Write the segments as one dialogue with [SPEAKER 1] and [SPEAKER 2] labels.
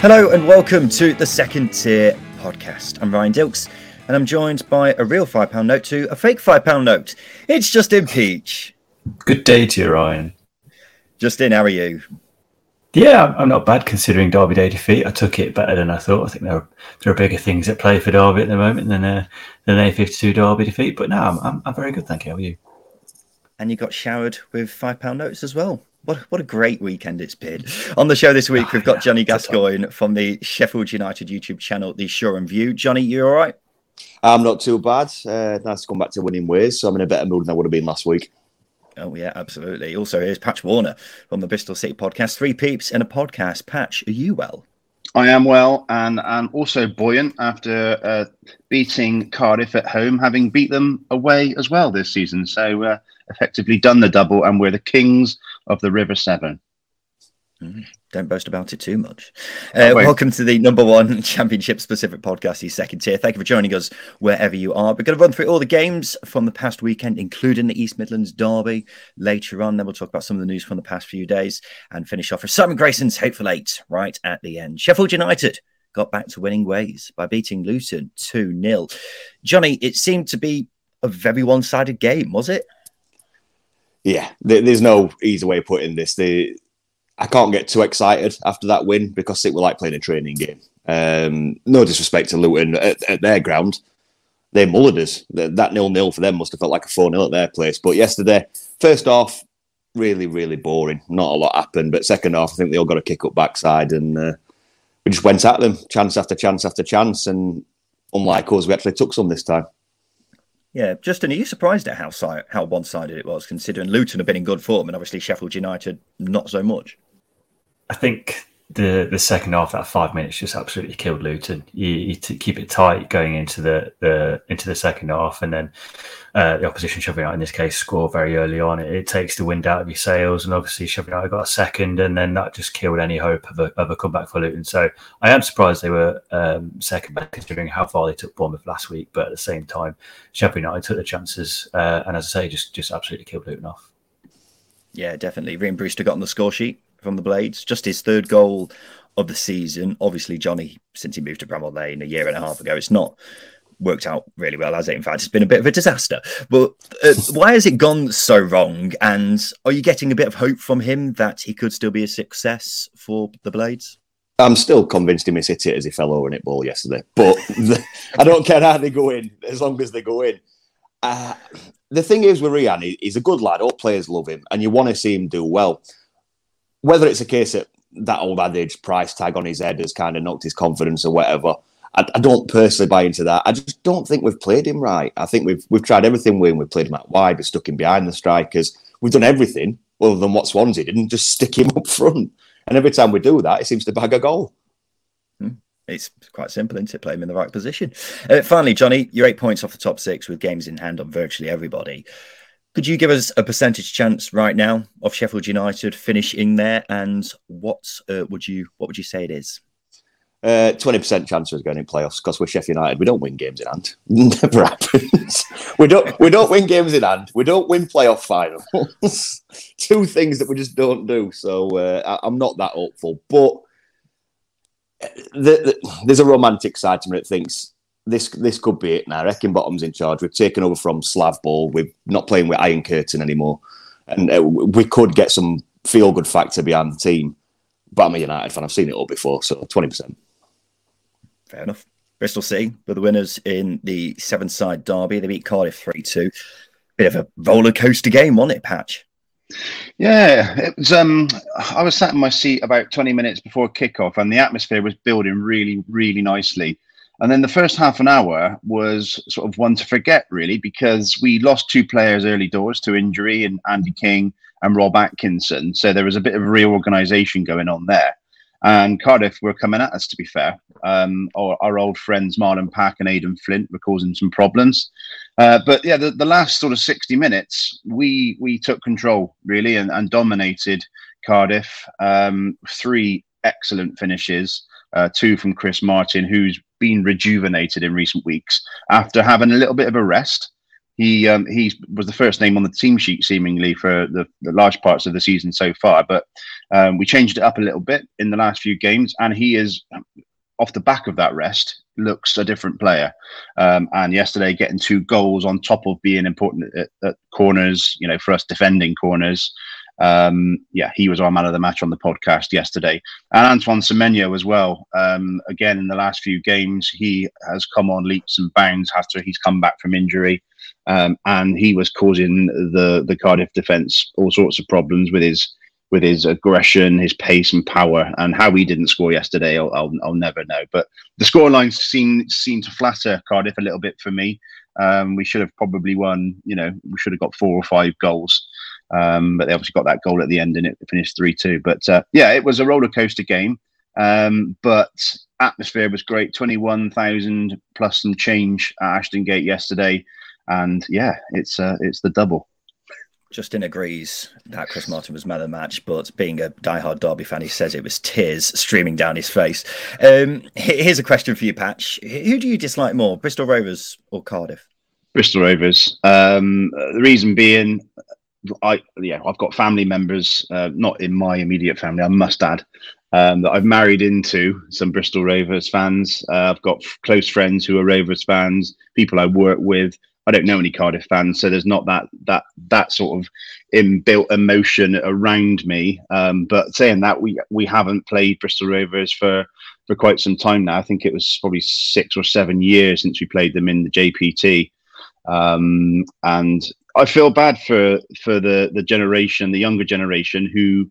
[SPEAKER 1] Hello and welcome to the Second Tier Podcast. I'm Ryan Dilks and I'm joined by a real £5 note to a fake £5 note. It's Justin Peach.
[SPEAKER 2] Good day to you, Ryan.
[SPEAKER 1] Justin, how are you?
[SPEAKER 2] Yeah, I'm not bad considering Derby Day defeat. I took it better than I thought. I think there are, there are bigger things at play for Derby at the moment than uh, a, than A52 Derby defeat. But no, I'm, I'm, I'm very good, thank you. How are you?
[SPEAKER 1] And you got showered with £5 notes as well. What, what a great weekend it's been. On the show this week, we've got ah, Johnny Gascoigne from the Sheffield United YouTube channel, The Shoreham View. Johnny, you all right?
[SPEAKER 3] I'm not too bad. Uh, nice to come back to winning ways. So I'm in a better mood than I would have been last week.
[SPEAKER 1] Oh, yeah, absolutely. Also, here's Patch Warner from the Bristol City podcast. Three peeps in a podcast. Patch, are you well?
[SPEAKER 4] I am well, and I'm also buoyant after uh, beating Cardiff at home, having beat them away as well this season. So, uh, effectively done the double, and we're the kings of the River Severn.
[SPEAKER 1] Mm, don't boast about it too much. Uh, welcome to the number one championship specific podcast, the second tier. Thank you for joining us wherever you are. We're going to run through all the games from the past weekend, including the East Midlands Derby later on. Then we'll talk about some of the news from the past few days and finish off with Simon Grayson's Hateful Eight right at the end. Sheffield United got back to winning ways by beating Luton 2 0. Johnny, it seemed to be a very one sided game, was it?
[SPEAKER 3] Yeah, there's no easy way of putting this. The I can't get too excited after that win because it was like playing a training game. Um, no disrespect to Luton at, at their ground, they mullered us. That nil nil for them must have felt like a four 0 at their place. But yesterday, first off, really really boring. Not a lot happened. But second half, I think they all got a kick up backside and uh, we just went at them, chance after chance after chance. And unlike us, we actually took some this time.
[SPEAKER 1] Yeah, Justin, are you surprised at how si- how one sided it was, considering Luton have been in good form and obviously Sheffield United not so much?
[SPEAKER 2] I think the the second half, that five minutes, just absolutely killed Luton. You, you keep it tight going into the, the into the second half, and then uh, the opposition Sheffield United in this case score very early on. It, it, takes the wind out of your sails, and obviously Sheffield United got a second, and then that just killed any hope of a, of a comeback for Luton. So I am surprised they were um, second, considering how far they took Bournemouth last week. But at the same time, Sheffield United took the chances, uh, and as I say, just just absolutely killed Luton off.
[SPEAKER 1] Yeah, definitely. Rhian Brewster got on the score sheet from the Blades. Just his third goal of the season. Obviously, Johnny, since he moved to Bramall Lane a year and a half ago, it's not worked out really well, has it? In fact, it's been a bit of a disaster. But uh, why has it gone so wrong? And are you getting a bit of hope from him that he could still be a success for the Blades?
[SPEAKER 3] I'm still convinced he missed it as he fell over in it ball yesterday. But the, I don't care how they go in, as long as they go in. Uh, the thing is with Rhian, he's a good lad. All players love him, and you want to see him do well whether it's a case that that old adage price tag on his head has kind of knocked his confidence or whatever. I, I, don't personally buy into that. I just don't think we've played him right. I think we've we've tried everything him. We've played him out wide, we've stuck him behind the strikers. We've done everything other than what Swansea did and just stick him up front. And every time we do that, it seems to bag a goal.
[SPEAKER 1] Hmm. It's quite simple, isn't it? Play him in the right position. Uh, finally, Johnny, you're eight points off the top six with games in hand on virtually everybody. Could you give us a percentage chance right now of Sheffield United finishing there, and what uh, would you what would you say it is?
[SPEAKER 3] Uh, twenty uh, percent chance of us going in playoffs because we're Sheffield United. We don't win games in hand. Never happens. we don't. We don't win games in hand. We don't win playoff finals. Two things that we just don't do. So uh, I, am not that hopeful. But uh, the, the, there's a romantic side to me that thinks this this could be it now. Heckingbottom's in charge. We've taken over from Slav Ball. We're not playing with Iron Curtain anymore, and uh, we could get some feel good factor behind the team. But I'm a United fan. I've seen it all before, so twenty percent.
[SPEAKER 1] Fair enough. Bristol City were the winners in the Severnside derby. They beat Cardiff three-two. Bit of a roller coaster game, wasn't it, Patch?
[SPEAKER 4] Yeah, it was. Um, I was sat in my seat about 20 minutes before kickoff, and the atmosphere was building really, really nicely. And then the first half an hour was sort of one to forget, really, because we lost two players early doors to injury and Andy King and Rob Atkinson. So there was a bit of reorganisation going on there. And Cardiff were coming at us, to be fair. Um, our, our, old friends Marlon Pack and Aden Flint were causing some problems. Uh, but yeah, the, the, last sort of 60 minutes, we we took control, really, and, and dominated Cardiff. Um, three excellent finishes uh, two from Chris Martin, who's been rejuvenated in recent weeks after having a little bit of a rest. he um, he was the first name on the team sheet seemingly for the, the large parts of the season so far. But um, we changed it up a little bit in the last few games, and he is off the back of that rest looks a different player. Um, and yesterday, getting two goals on top of being important at, at corners, you know, for us defending corners. Um, yeah, he was our man of the match on the podcast yesterday. And Antoine Semenyo as well. Um, again, in the last few games, he has come on leaps and bounds after he's come back from injury. Um, and he was causing the, the Cardiff defence all sorts of problems with his with his aggression, his pace and power, and how he didn't score yesterday, I'll, I'll, I'll never know. But the scoreline seemed seem to flatter Cardiff a little bit for me. Um, we should have probably won. You know, we should have got four or five goals, um, but they obviously got that goal at the end and it finished three two. But uh, yeah, it was a roller coaster game, um, but atmosphere was great. Twenty one thousand plus some change at Ashton Gate yesterday, and yeah, it's uh, it's the double.
[SPEAKER 1] Justin agrees that Chris Martin was man of the match, but being a die-hard Derby fan, he says it was tears streaming down his face. Um, here's a question for you, Patch. Who do you dislike more, Bristol Rovers or Cardiff?
[SPEAKER 4] Bristol Rovers. Um, the reason being, I yeah, I've got family members, uh, not in my immediate family, I must add, um, that I've married into some Bristol Rovers fans. Uh, I've got close friends who are Rovers fans, people I work with I don't know any Cardiff fans, so there's not that that that sort of inbuilt emotion around me. Um, but saying that, we we haven't played Bristol Rovers for for quite some time now. I think it was probably six or seven years since we played them in the JPT, um, and I feel bad for for the the generation, the younger generation who.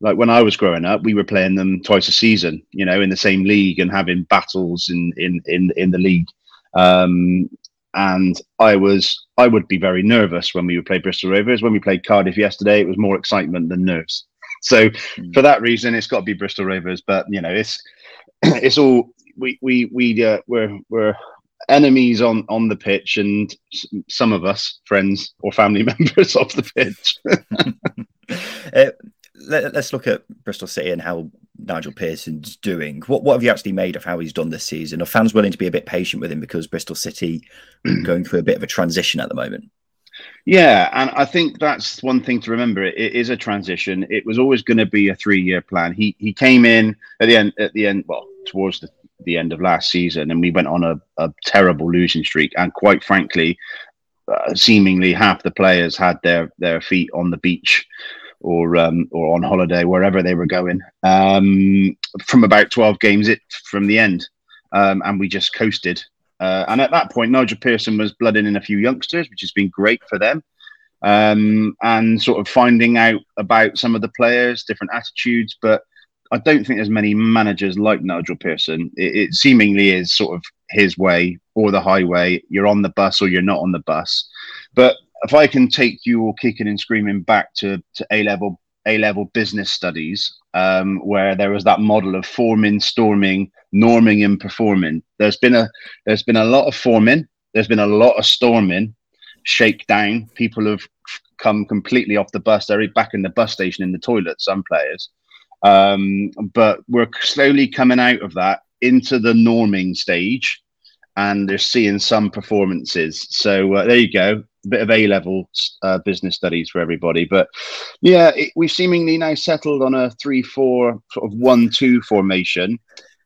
[SPEAKER 4] Like when I was growing up, we were playing them twice a season, you know, in the same league and having battles in in in, in the league. Um, and I was I would be very nervous when we would play Bristol Rovers. When we played Cardiff yesterday, it was more excitement than nerves. So mm. for that reason, it's got to be Bristol Rovers. But you know, it's it's all we we we uh, we're we're enemies on on the pitch, and some of us friends or family members off the pitch.
[SPEAKER 1] uh, let, us look at Bristol City and how Nigel Pearson's doing. What what have you actually made of how he's done this season? Are fans willing to be a bit patient with him because Bristol City going through a bit of a transition at the moment?
[SPEAKER 4] Yeah, and I think that's one thing to remember. It, it is a transition. It was always going to be a three-year plan. He he came in at the end at the end well towards the, the end of last season, and we went on a, a terrible losing streak. And quite frankly, uh, seemingly half the players had their their feet on the beach or um, or on holiday wherever they were going. Um, from about 12 games it from the end. Um, and we just coasted. Uh, and at that point Nigel Pearson was blooding in a few youngsters which has been great for them. Um, and sort of finding out about some of the players different attitudes but I don't think there's many managers like Nigel Pearson it, it seemingly is sort of his way or the highway you're on the bus or you're not on the bus but if I can take you all kicking and screaming back to, to A level A level business studies, um, where there was that model of forming, storming, norming, and performing. There's been a there's been a lot of forming. There's been a lot of storming, shakedown. People have come completely off the bus. They're back in the bus station in the toilet. Some players, um, but we're slowly coming out of that into the norming stage, and they're seeing some performances. So uh, there you go a bit of A level uh, business studies for everybody. But yeah, it, we've seemingly now settled on a three-four sort of one-two formation,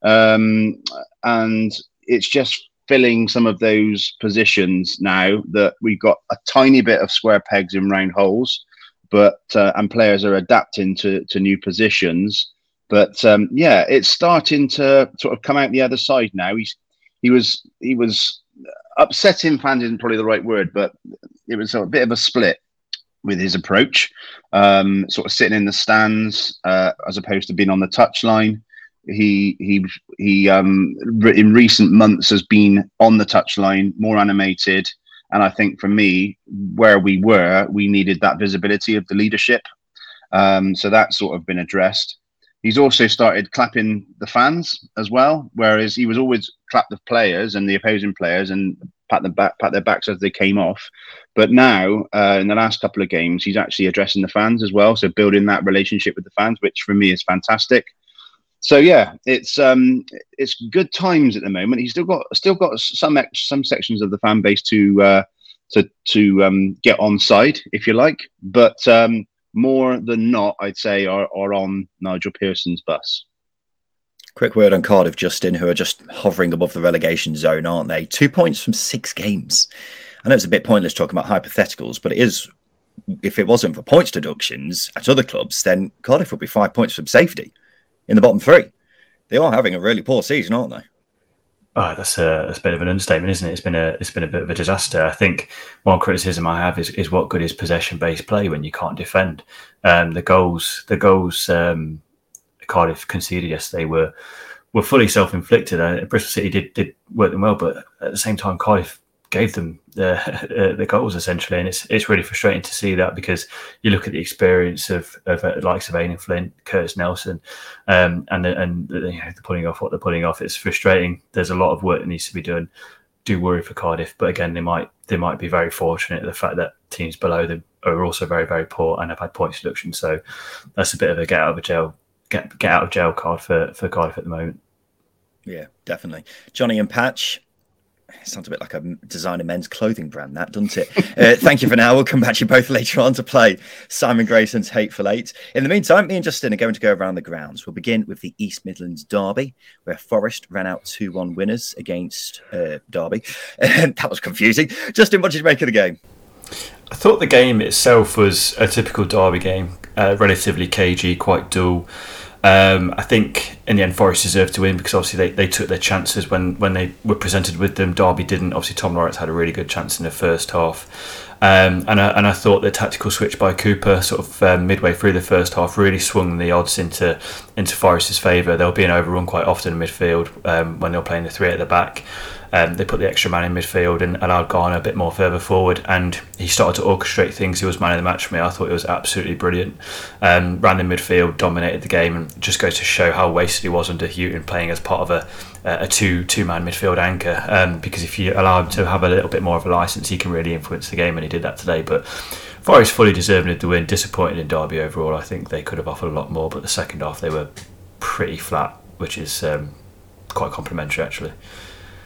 [SPEAKER 4] um, and it's just filling some of those positions now that we've got a tiny bit of square pegs in round holes, but uh, and players are adapting to to new positions. But um, yeah, it's starting to sort of come out the other side now. He's he was he was upsetting fans isn't probably the right word, but it was a bit of a split with his approach, um, sort of sitting in the stands uh, as opposed to being on the touchline. He he he um, in recent months has been on the touchline, more animated, and I think for me, where we were, we needed that visibility of the leadership. Um, so that's sort of been addressed. He's also started clapping the fans as well, whereas he was always clap the players and the opposing players and pat them back, pat their backs as they came off. But now, uh, in the last couple of games, he's actually addressing the fans as well, so building that relationship with the fans, which for me is fantastic. So yeah, it's um, it's good times at the moment. He's still got still got some some sections of the fan base to uh, to to um, get on side, if you like. But um, more than not, I'd say are, are on Nigel Pearson's bus.
[SPEAKER 1] Quick word on Cardiff, Justin, who are just hovering above the relegation zone, aren't they? Two points from six games. I know it's a bit pointless talking about hypotheticals, but it is. If it wasn't for points deductions at other clubs, then Cardiff would be five points from safety in the bottom three. They are having a really poor season, aren't they?
[SPEAKER 2] Oh, that's a, that's a bit of an understatement, isn't it? It's been a it's been a bit of a disaster. I think one criticism I have is, is what good is possession based play when you can't defend. Um, the goals the goals um, Cardiff conceded yesterday were were fully self inflicted. Uh, Bristol City did did work them well, but at the same time, Cardiff gave them the uh, the goals essentially, and it's it's really frustrating to see that because you look at the experience of of uh, likes of Aden Flint, Curtis Nelson, um, and and you know, the pulling off what they're pulling off. It's frustrating. There's a lot of work that needs to be done. Do worry for Cardiff, but again, they might they might be very fortunate the fact that teams below them are also very very poor and have had points deduction. So that's a bit of a get out of jail get get out of jail card for for Cardiff at the moment.
[SPEAKER 1] Yeah, definitely. Johnny and Patch, sounds a bit like a designer men's clothing brand, that doesn't it? uh, thank you for now. We'll come back to you both later on to play Simon Grayson's Hateful Eight. In the meantime, me and Justin are going to go around the grounds. We'll begin with the East Midlands Derby, where Forest ran out 2 1 winners against uh, Derby. that was confusing. Justin, what did you make of the game?
[SPEAKER 2] I thought the game itself was a typical Derby game, uh, relatively cagey, quite dull. Um, I think in the end Forest deserved to win because obviously they, they took their chances when, when they were presented with them. Derby didn't. Obviously Tom Lawrence had a really good chance in the first half. Um, and, I, and I thought the tactical switch by Cooper sort of um, midway through the first half really swung the odds into into Forest's favour. They'll be an overrun quite often in midfield um, when they're playing the three at the back. Um, they put the extra man in midfield and allowed Garner a bit more further forward, and he started to orchestrate things. He was man of the match for me. I thought it was absolutely brilliant. Um, ran in midfield, dominated the game, and just goes to show how wasted he was under Hughton playing as part of a a two two man midfield anchor. Um, because if you allow him to have a little bit more of a license, he can really influence the game, and he did that today. But Forest fully deserving of the win. Disappointed in Derby overall. I think they could have offered a lot more, but the second half they were pretty flat, which is um, quite complimentary actually.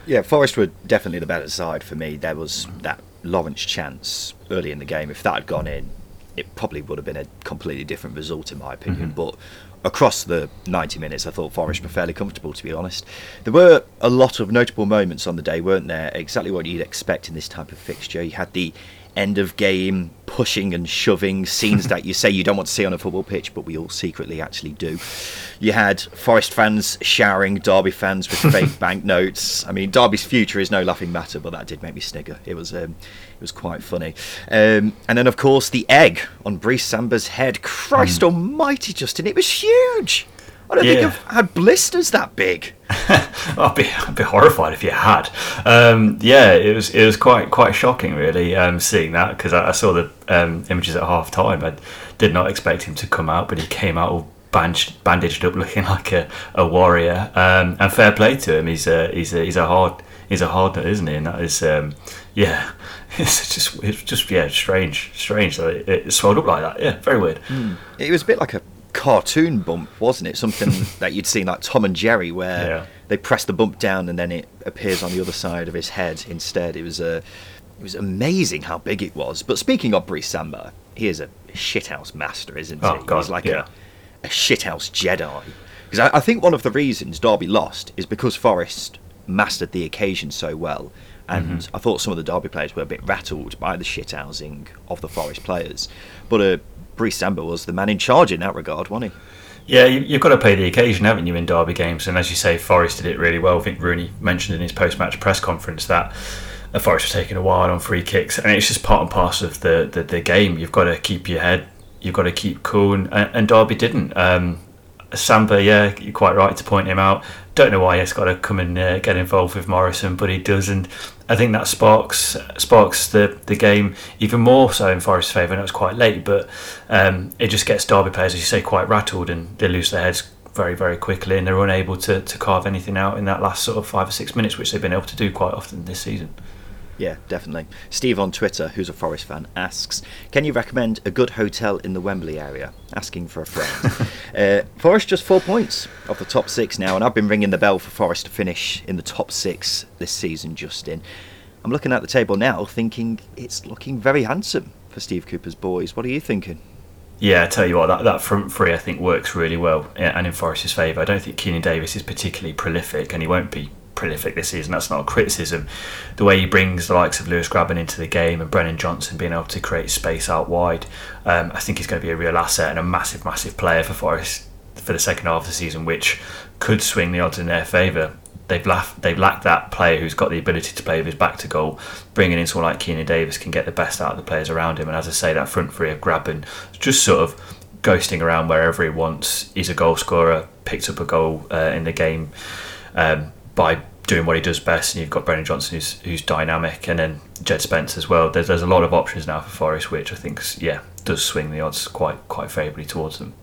[SPEAKER 1] Yeah, Forest were definitely the better side for me. There was that Lawrence chance early in the game. If that had gone in, it probably would have been a completely different result, in my opinion. Mm-hmm. But across the 90 minutes, I thought Forest were fairly comfortable, to be honest. There were a lot of notable moments on the day, weren't there? Exactly what you'd expect in this type of fixture. You had the end of game pushing and shoving scenes that you say you don't want to see on a football pitch, but we all secretly actually do. You had Forest fans showering Derby fans with fake banknotes. I mean, Derby's future is no laughing matter, but that did make me snigger. It was um, it was quite funny. Um, and then, of course, the egg on Brice Samba's head. Christ mm. Almighty, Justin! It was huge. I don't yeah. think I've had blisters that big.
[SPEAKER 2] I'd be I'd be horrified if you had. Um, yeah, it was it was quite quite shocking really um, seeing that because I, I, saw the um, images at half time. I did not expect him to come out, but he came out all bandaged, bandaged up, looking like a, a warrior. Um, and fair play to him. He's a he's a he's a hard he's a hard nut, isn't he? And that is um, yeah. It's just it's just yeah strange strange that it, it swelled up like that. Yeah, very weird.
[SPEAKER 1] Mm. It was a bit like a cartoon bump, wasn't it? Something that you'd seen like Tom and Jerry, where yeah. they press the bump down and then it appears on the other side of his head instead. It was a, uh, it was amazing how big it was. But speaking of Brice Samba, he is a shithouse master, isn't he?
[SPEAKER 2] Oh, God,
[SPEAKER 1] He's like
[SPEAKER 2] yeah.
[SPEAKER 1] a, a shithouse Jedi. Because I, I think one of the reasons Derby lost is because Forest mastered the occasion so well. And mm-hmm. I thought some of the Derby players were a bit rattled by the shithousing of the Forest players. But uh, Brice Samba was the man in charge in that regard, wasn't he?
[SPEAKER 2] Yeah, you, have got to play the occasion, haven't you, in derby games? And as you say, Forest did it really well. I think Rooney mentioned in his post-match press conference that the Forest was taking a while on free kicks, and it's just part and parcel of the, the, the game. You've got to keep your head, you've got to keep cool, and, and Derby didn't. Um, Samba, yeah, you're quite right to point him out. Don't know why he's got to come and uh, get involved with Morrison, but he does, and I think that sparks sparks the, the game even more so in Forest's favour. And it was quite late, but um, it just gets Derby players, as you say, quite rattled, and they lose their heads very very quickly, and they're unable to, to carve anything out in that last sort of five or six minutes, which they've been able to do quite often this season.
[SPEAKER 1] Yeah, definitely. Steve on Twitter, who's a Forest fan, asks, "Can you recommend a good hotel in the Wembley area?" Asking for a friend. uh, Forest just four points off the top six now, and I've been ringing the bell for Forest to finish in the top six this season, Justin. I'm looking at the table now, thinking it's looking very handsome for Steve Cooper's boys. What are you thinking?
[SPEAKER 2] Yeah, I tell you what, that, that front three I think works really well and in Forest's favour. I don't think Keinan Davis is particularly prolific, and he won't be prolific this season. That's not a criticism. The way he brings the likes of Lewis Grabban into the game and Brennan Johnson being able to create space out wide, um, I think he's going to be a real asset and a massive, massive player for Forest for the second half of the season, which could swing the odds in their favour. They've, they've lacked that player who's got the ability to play with his back to goal. Bringing in someone like Keinan Davis can get the best out of the players around him. And as I say, that front three of Grabban just sort of ghosting around wherever he wants. He's a goal scorer, picked up a goal uh, in the game um, by doing what he does best. And you've got Brennan Johnson, who's, who's dynamic, and then Jed Spence as well. There's, there's a lot of options now for Forest, which I think, yeah, does swing the odds quite quite favourably towards them.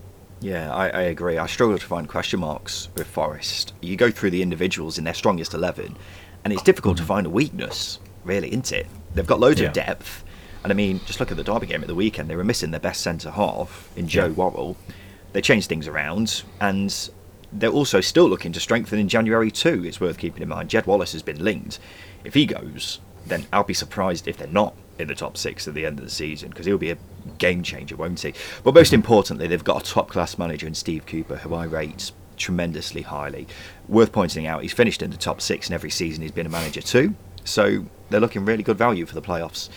[SPEAKER 1] Yeah, I, I, agree. I struggle to find question marks with Forest. You go through the individuals in their strongest 11, and it's difficult to mm. find a weakness, really, isn't it? They've got loads yeah. of depth. And I mean, just look at the Derby game at the weekend. They were missing their best centre half in Joe yeah. Worrall. They changed things around, and they're also still looking to strengthen in January too. It's worth keeping in mind. Jed Wallace has been linked. If he goes, then I'll be surprised if they're not in the top six at the end of the season because he'll be a game changer, won't he? But most importantly, they've got a top class manager in Steve Cooper, who I rate tremendously highly. Worth pointing out, he's finished in the top six in every season he's been a manager too. So they're looking really good value for the playoffs,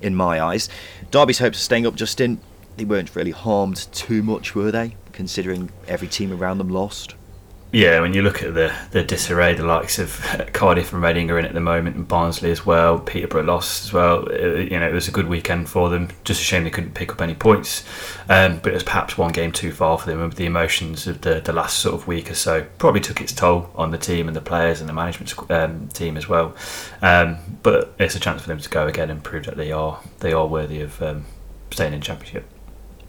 [SPEAKER 1] in my eyes. Derby's hopes of staying up, Justin, they weren't really harmed too much, were they? Considering every team around them lost.
[SPEAKER 2] Yeah, when you look at the the disarray, the likes of Cardiff and Reading are in at the moment, and Barnsley as well. Peterborough lost as well. It, uh, you know, it was a good weekend for them. Just a shame they couldn't pick up any points, um, but it was perhaps one game too far for them. The emotions of the the last sort of week or so probably took its toll on the team and the players and the management um, team as well. Um, but it's a chance for them to go again and prove that they are they are worthy of um, staying in Championship.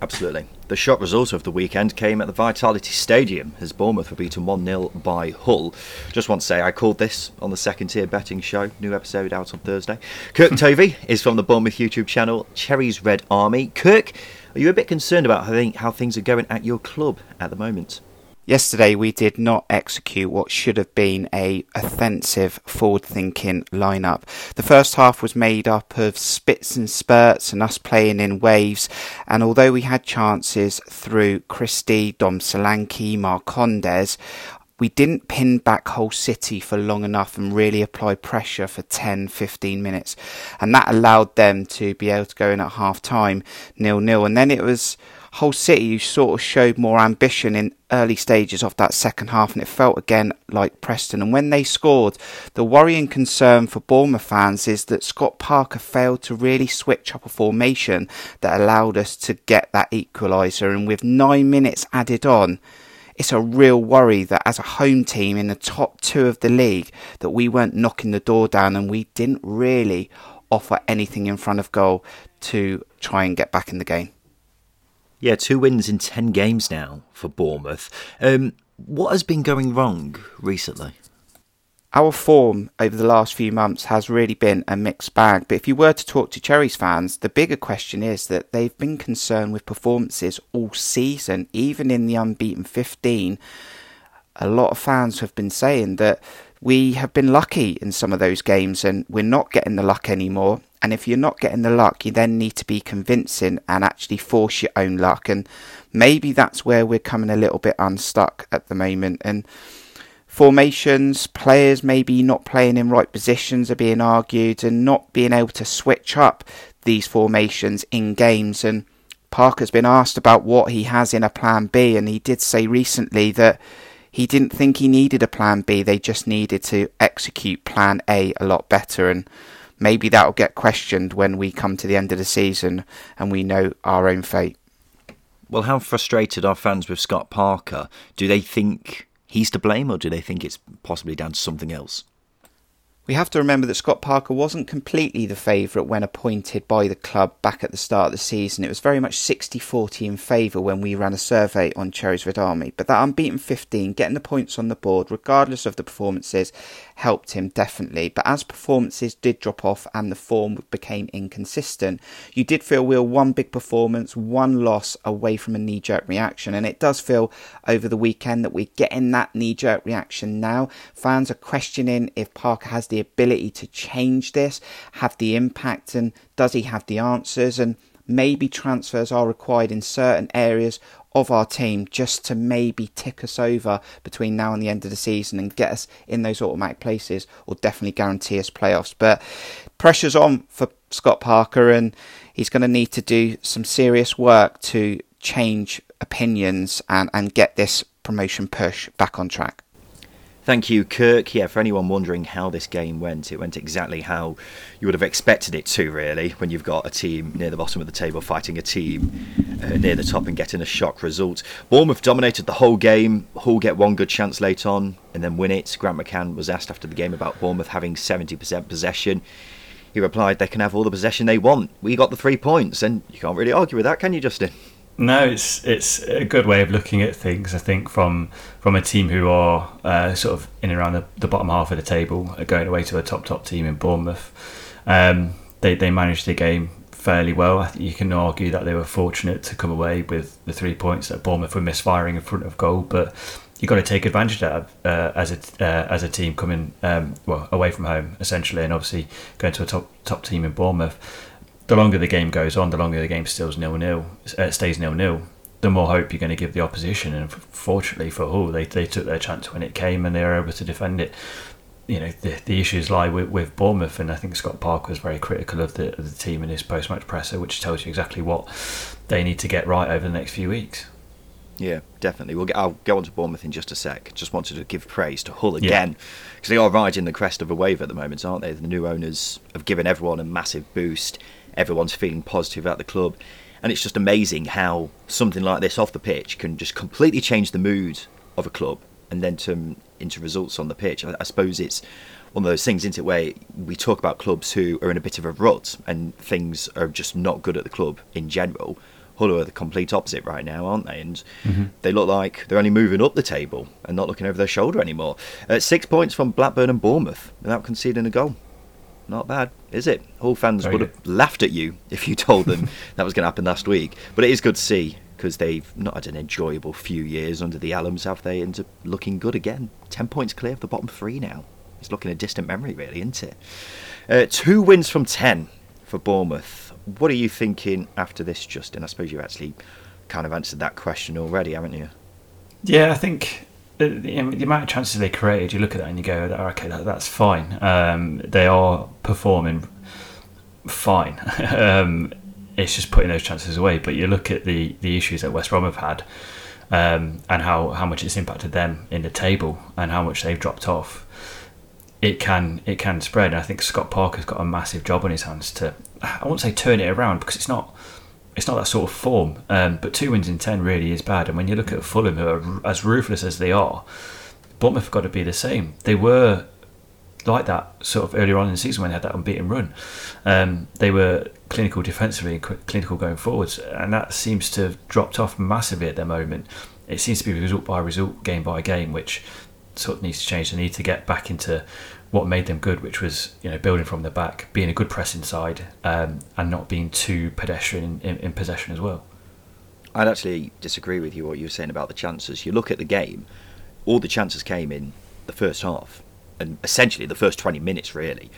[SPEAKER 1] Absolutely. The shock result of the weekend came at the Vitality Stadium as Bournemouth were beaten 1 0 by Hull. Just want to say I called this on the second tier betting show. New episode out on Thursday. Kirk Tovey is from the Bournemouth YouTube channel Cherries Red Army. Kirk, are you a bit concerned about how things are going at your club at the moment?
[SPEAKER 5] Yesterday, we did not execute what should have been a offensive, forward-thinking lineup. The first half was made up of spits and spurts and us playing in waves. And although we had chances through Christie, Dom Solanke, Marcondes, we didn't pin back Hull City for long enough and really apply pressure for 10 15 minutes and that allowed them to be able to go in at half time nil nil and then it was Hull City sort of showed more ambition in early stages of that second half, and it felt again like Preston. And when they scored, the worrying concern for Bournemouth fans is that Scott Parker failed to really switch up a formation that allowed us to get that equaliser. And with nine minutes added on, it's a real worry that as a home team in the top two of the league, that we weren't knocking the door down and we didn't really offer anything in front of goal to try and get back in the game.
[SPEAKER 1] Yeah, two wins in 10 games now for Bournemouth. Um, what has been going wrong recently?
[SPEAKER 5] Our form over the last few months has really been a mixed bag. But if you were to talk to Cherries fans, the bigger question is that they've been concerned with performances all season, even in the unbeaten 15. A lot of fans have been saying that we have been lucky in some of those games and we're not getting the luck anymore. And if you're not getting the luck, you then need to be convincing and actually force your own luck. And maybe that's where we're coming a little bit unstuck at the moment. And formations, players maybe not playing in right positions are being argued and not being able to switch up these formations in games. And Parker's been asked about what he has in a plan B, and he did say recently that he didn't think he needed a plan B, they just needed to execute plan A a lot better. And maybe that'll get questioned when we come to the end of the season and we know our own fate.
[SPEAKER 1] Well, how frustrated are fans with Scott Parker? Do they think he's to blame or do they think it's possibly down to something else?
[SPEAKER 5] We have to remember that Scott Parker wasn't completely the favourite when appointed by the club back at the start of the season. It was very much 60 40 in favour when we ran a survey on Cherries Red Army. But that unbeaten 15, getting the points on the board, regardless of the performances, helped him definitely. But as performances did drop off and the form became inconsistent, you did feel we were one big performance, one loss away from a knee jerk reaction. And it does feel over the weekend that we're getting that knee jerk reaction now. Fans are questioning if Parker has the ability to change this, have the impact, and does he have the answers? And maybe transfers are required in certain areas of our team just to maybe tick us over between now and the end of the season and get us in those automatic places or definitely guarantee us playoffs. But pressure's on for Scott Parker and he's going to need to do some serious work to change opinions and, and get this promotion push back on track.
[SPEAKER 1] Thank you, Kirk. Yeah, for anyone wondering how this game went, it went exactly how you would have expected it to, really, when you've got a team near the bottom of the table fighting a team uh, near the top and getting a shock result. Bournemouth dominated the whole game. Hull get one good chance late on and then win it. Grant McCann was asked after the game about Bournemouth having 70% possession. He replied, they can have all the possession they want. We got the three points, and you can't really argue with that, can you, Justin?
[SPEAKER 2] No, it's it's a good way of looking at things. I think from from a team who are uh, sort of in and around the, the, bottom half of the table, going away to a top top team in Bournemouth. Um, they they managed the game fairly well. I think you can argue that they were fortunate to come away with the three points that Bournemouth were misfiring in front of goal, but you've got to take advantage of that uh, as a uh, as a team coming um, well away from home essentially, and obviously going to a top top team in Bournemouth the longer the game goes on, the longer the game still nil nil, uh, stays nil nil, the more hope you're going to give the opposition. And fortunately for Hull, they, they took their chance when it came and they were able to defend it. You know, the, the issues lie with, with Bournemouth, and I think Scott Parker was very critical of the, of the team in his post match presser, which tells you exactly what they need to get right over the next few weeks.
[SPEAKER 1] Yeah, definitely. We'll get, I'll go on to Bournemouth in just a sec. Just wanted to give praise to Hull again because yeah. they are riding the crest of a wave at the moment, aren't they? The new owners have given everyone a massive boost everyone's feeling positive about the club. And it's just amazing how something like this off the pitch can just completely change the mood of a club and then turn into results on the pitch. I, I suppose it's one of those things, isn't it, where we talk about clubs who are in a bit of a rut and things are just not good at the club in general. Hull are the complete opposite right now, aren't they? And mm-hmm. they look like they're only moving up the table and not looking over their shoulder anymore. Uh, six points from Blackburn and Bournemouth without conceding a goal not bad, is it? Hull fans Very would have laughed at you if you told them that was going to happen last week. But it is good to see because they've not had an enjoyable few years under the Allams, have they? And looking good again. Ten points clear of the bottom three now. It's looking a distant memory, really, isn't it? Uh, two wins from ten for Bournemouth. What are you thinking after this, Justin? I suppose you've actually kind of answered that question already, haven't you?
[SPEAKER 2] Yeah, I think the, the, amount of chances they created, you look at that and you go, okay, that, that's fine. Um, they are performing fine. um, it's just putting those chances away. But you look at the, the issues that West Brom have had um, and how, how much it's impacted them in the table and how much they've dropped off. It can it can spread. And I think Scott Parker's got a massive job on his hands to I won't say turn it around because it's not it's not that sort of form. Um, but two wins in ten really is bad. And when you look at Fulham, who are as ruthless as they are, Bournemouth have got to be the same. They were like that sort of earlier on in the season when they had that unbeaten run. Um, they were clinical defensively and clinical going forwards, and that seems to have dropped off massively at the moment. It seems to be result by result, game by game, which sort of needs to change. They need to get back into what made them good, which was you know building from the back, being a good press inside, um, and not being too pedestrian in, in, possession as well.
[SPEAKER 1] I'd actually disagree with you what you were saying about the chances. You look at the game, all the chances came in the first half, and essentially the first twenty minutes really.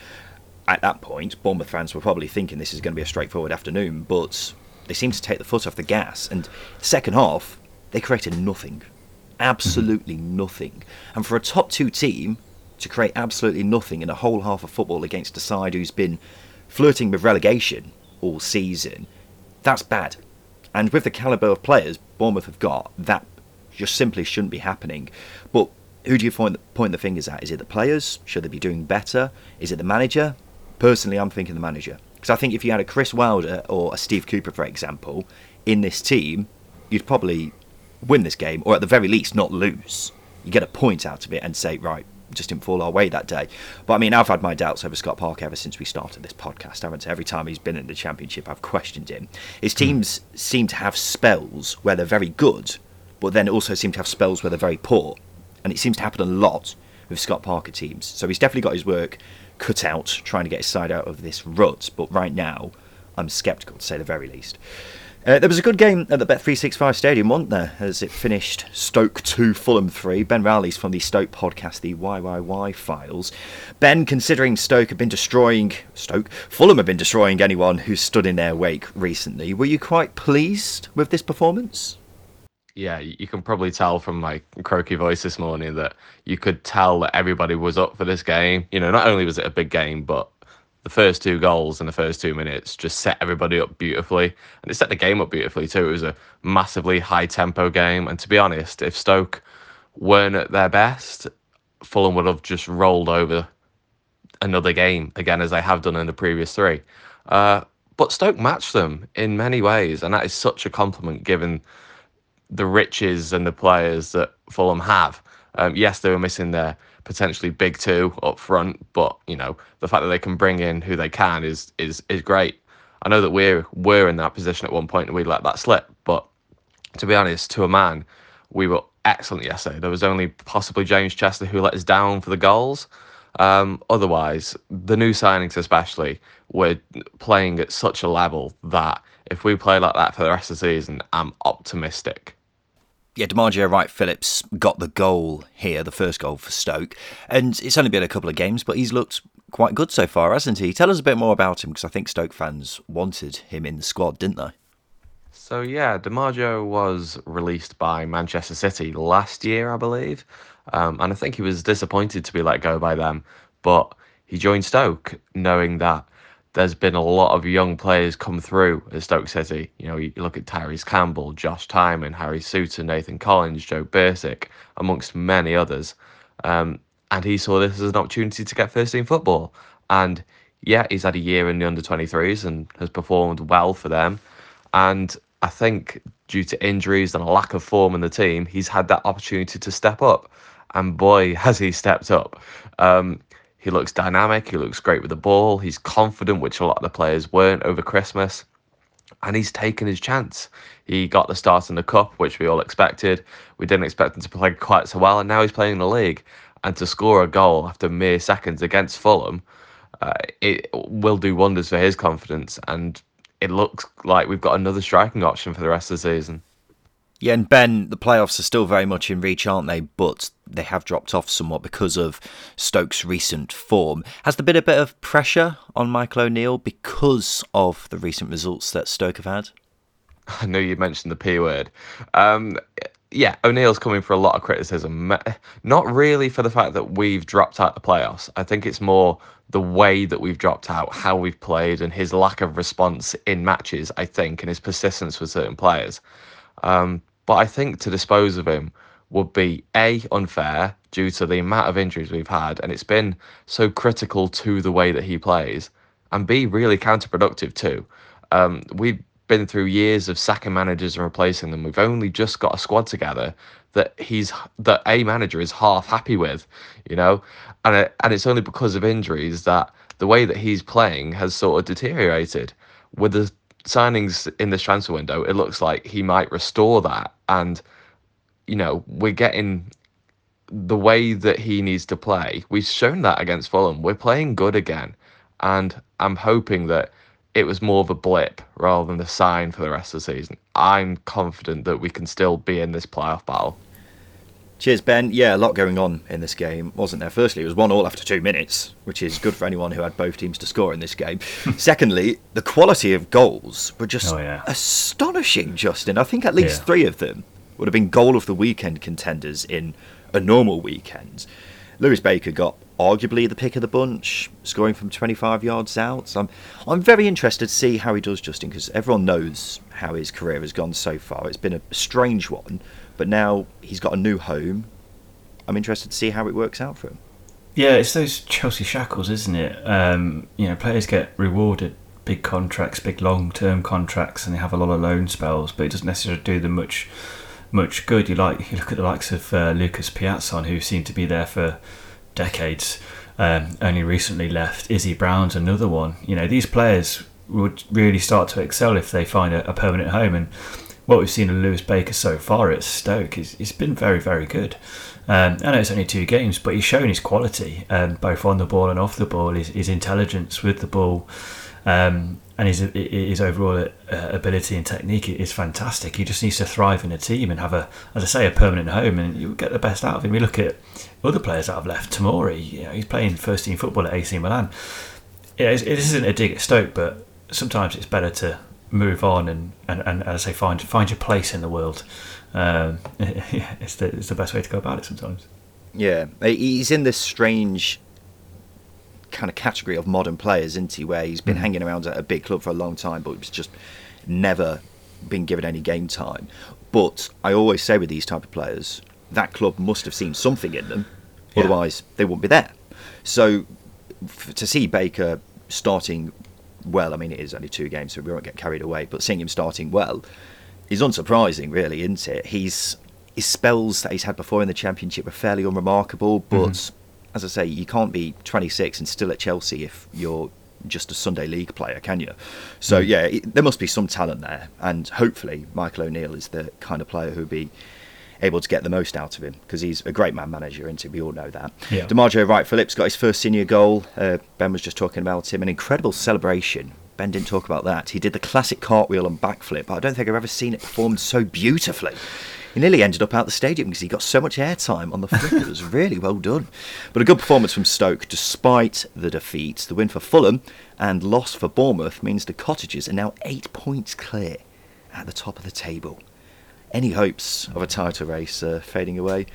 [SPEAKER 1] At that point, Bournemouth fans were probably thinking this is going to be a straightforward afternoon, but they seemed to take the foot off the gas. And second half, they created nothing, absolutely mm-hmm. nothing. And for a top two team, to create absolutely nothing in a whole half of football against a side who's been flirting with relegation all season, that's bad. And with the calibre of players Bournemouth have got, that just simply shouldn't be happening. But who do you point the, point the fingers at? Is it the players? Should they be doing better? Is it the manager? Personally, I'm thinking the manager. Because I think if you had a Chris Wilder or a Steve Cooper, for example, in this team, you'd probably win this game, or at the very least, not lose. You get a point out of it and say, right, just didn't fall our way that day. But I mean, I've had my doubts over Scott Parker ever since we started this podcast, haven't I? Every time he's been in the championship, I've questioned him. His hmm. teams mm. seem to have spells where they're very good, but then also seem to have spells where they're very poor. And it seems to happen a lot with Scott Parker teams. So he's definitely got his work cut out trying to get his side out of this rut. But right now, I'm sceptical to say the very least. Uh, there was a good game at the Bet365 Stadium, wasn't there? As it finished Stoke 2, Fulham 3. Ben Rowley's from the Stoke podcast, the YYY Files. Ben, considering Stoke have been destroying, Stoke, Fulham have been destroying anyone who stood in their wake recently, were you quite pleased with this performance?
[SPEAKER 6] Yeah, you can probably tell from my croaky voice this morning that you could tell that everybody was up for this game. You know, not only was it a big game, but the first two goals in the first two minutes just set everybody up beautifully. And it set the game up beautifully too. It was a massively high tempo game. And to be honest, if Stoke weren't at their best, Fulham would have just rolled over another game again, as they have done in the previous three. Uh, but Stoke matched them in many ways. And that is such a compliment given the riches and the players that Fulham have. Um, yes, they were missing their potentially big two up front, but you know the fact that they can bring in who they can is is is great. I know that we're we're in that position at one point and we let that slip, but to be honest, to a man, we were excellent yesterday. There was only possibly James Chester who let us down for the goals. Um, otherwise, the new signings especially were playing at such a level that if we play like that for the rest of the season, I'm optimistic
[SPEAKER 1] yeah, D'Margio Wright Phillips got the goal here, the first goal for Stoke. And it's only been a couple of games, but he's looked quite good so far, hasn't he? Tell us a bit more about him because I think Stoke fans wanted him in the squad, didn't they?
[SPEAKER 6] So, yeah, D'Margio was released by Manchester City last year, I believe. Um, and I think he was disappointed to be let go by them. But he joined Stoke knowing that there's been a lot of young players come through at Stoke City. You know, you look at Tyrese Campbell, Josh Tymon, Harry Souttar, Nathan Collins, Joe Bursik, amongst many others. Um, and he saw this as an opportunity to get first team football. And yeah, he's had a year in the under 23s and has performed well for them. And I think due to injuries and a lack of form in the team, he's had that opportunity to step up. And boy, has he stepped up. Um, he looks dynamic. He looks great with the ball. He's confident, which a lot of the players weren't over Christmas. And he's taken his chance. He got the start in the cup, which we all expected. We didn't expect him to play quite so well, and now he's playing in the league. And to score a goal after mere seconds against Fulham, uh, it will do wonders for his confidence. And it looks like we've got another striking option for the rest of the season.
[SPEAKER 1] Yeah, and Ben, the playoffs are still very much in reach, aren't they? But they have dropped off somewhat because of Stoke's recent form. Has there been a bit of pressure on Michael O'Neill because of the recent results that Stoke have had?
[SPEAKER 6] I know you mentioned the P word. Um, yeah, O'Neill's coming for a lot of criticism. Not really for the fact that we've dropped out the playoffs. I think it's more the way that we've dropped out, how we've played, and his lack of response in matches, I think, and his persistence with certain players. Um, but I think to dispose of him would be A, unfair due to the amount of injuries we've had, and it's been so critical to the way that he plays, and B, really counterproductive too. Um, we've been through years of sacking managers and replacing them. We've only just got a squad together that he's that a manager is half happy with, you know, and it, and it's only because of injuries that the way that he's playing has sort of deteriorated. With the signings in this transfer window, it looks like he might restore that. And, you know, we're getting the way that he needs to play. We've shown that against Fulham. We're playing good again. And I'm hoping that it was more of a blip rather than the sign for the rest of the season. I'm confident that we can still be in this playoff battle.
[SPEAKER 1] Cheers, Ben. Yeah, a lot going on in this game, wasn't there? Firstly, it was one all after two minutes, which is good for anyone who had both teams to score in this game. Secondly, the quality of goals were just oh, yeah. astonishing, Justin. I think at least yeah. three of them would have been goal of the weekend contenders in a normal weekend. Lewis Baker got arguably the pick of the bunch, scoring from 25 yards out. So I'm, I'm very interested to see how he does, Justin, because everyone knows how his career has gone so far. It's been a strange one but now he's got a new home. I'm interested to see how it works out for him.
[SPEAKER 2] Yeah, it's those Chelsea shackles, isn't it? Um, you know, players get rewarded big contracts, big long-term contracts, and they have a lot of loan spells, but it doesn't necessarily do them much much good. You like you look at the likes of uh, Lucas Piazon, who seemed to be there for decades. Um, only recently left. Izzy Brown's another one. You know, these players would really start to excel if they find a, a permanent home. And what we've seen of Lewis Baker so far at Stoke is he's been very, very good. Um, I know it's only two games, but he's shown his quality, um, both on the ball and off the ball, his, his intelligence with the ball. Um, and his his overall uh, ability and technique is fantastic. He just needs to thrive in a team and have a, as I say, a permanent home, and you get the best out of him. We look at other players that have left. Tomori, you know, he's playing first team football at AC Milan. It isn't a dig at Stoke, but sometimes it's better to move on and, and, and as I say, find find your place in the world. Um, it's the it's the best way to go about it sometimes.
[SPEAKER 1] Yeah, he's in this strange kind of category of modern players, isn't he? Where he's been mm. hanging around at a big club for a long time, but he's just never been given any game time. But I always say with these type of players, that club must have seen something in them, yeah. otherwise they wouldn't be there. So f- to see Baker starting well, I mean it is only two games, so we won't get carried away. But seeing him starting well is unsurprising, really, isn't it? He's his spells that he's had before in the championship are fairly unremarkable, but mm-hmm as I say, you can't be 26 and still at Chelsea if you're just a Sunday League player, can you? So mm. yeah, it, there must be some talent there, and hopefully Michael O'Neill is the kind of player who'll be able to get the most out of him because he's a great man manager, and it we all know that. Yeah. D'Margio Wright Phillips got his first senior goal. Uh, ben was just talking about him, an incredible celebration. Ben didn't talk about that. He did the classic cartwheel and backflip. But I don't think I've ever seen it performed so beautifully. He nearly ended up out the stadium because he got so much airtime on the flip. it was really well done. But a good performance from Stoke despite the defeat. The win for Fulham and loss for Bournemouth means the Cottagers are now eight points clear at the top of the table. Any hopes of a title race uh, fading away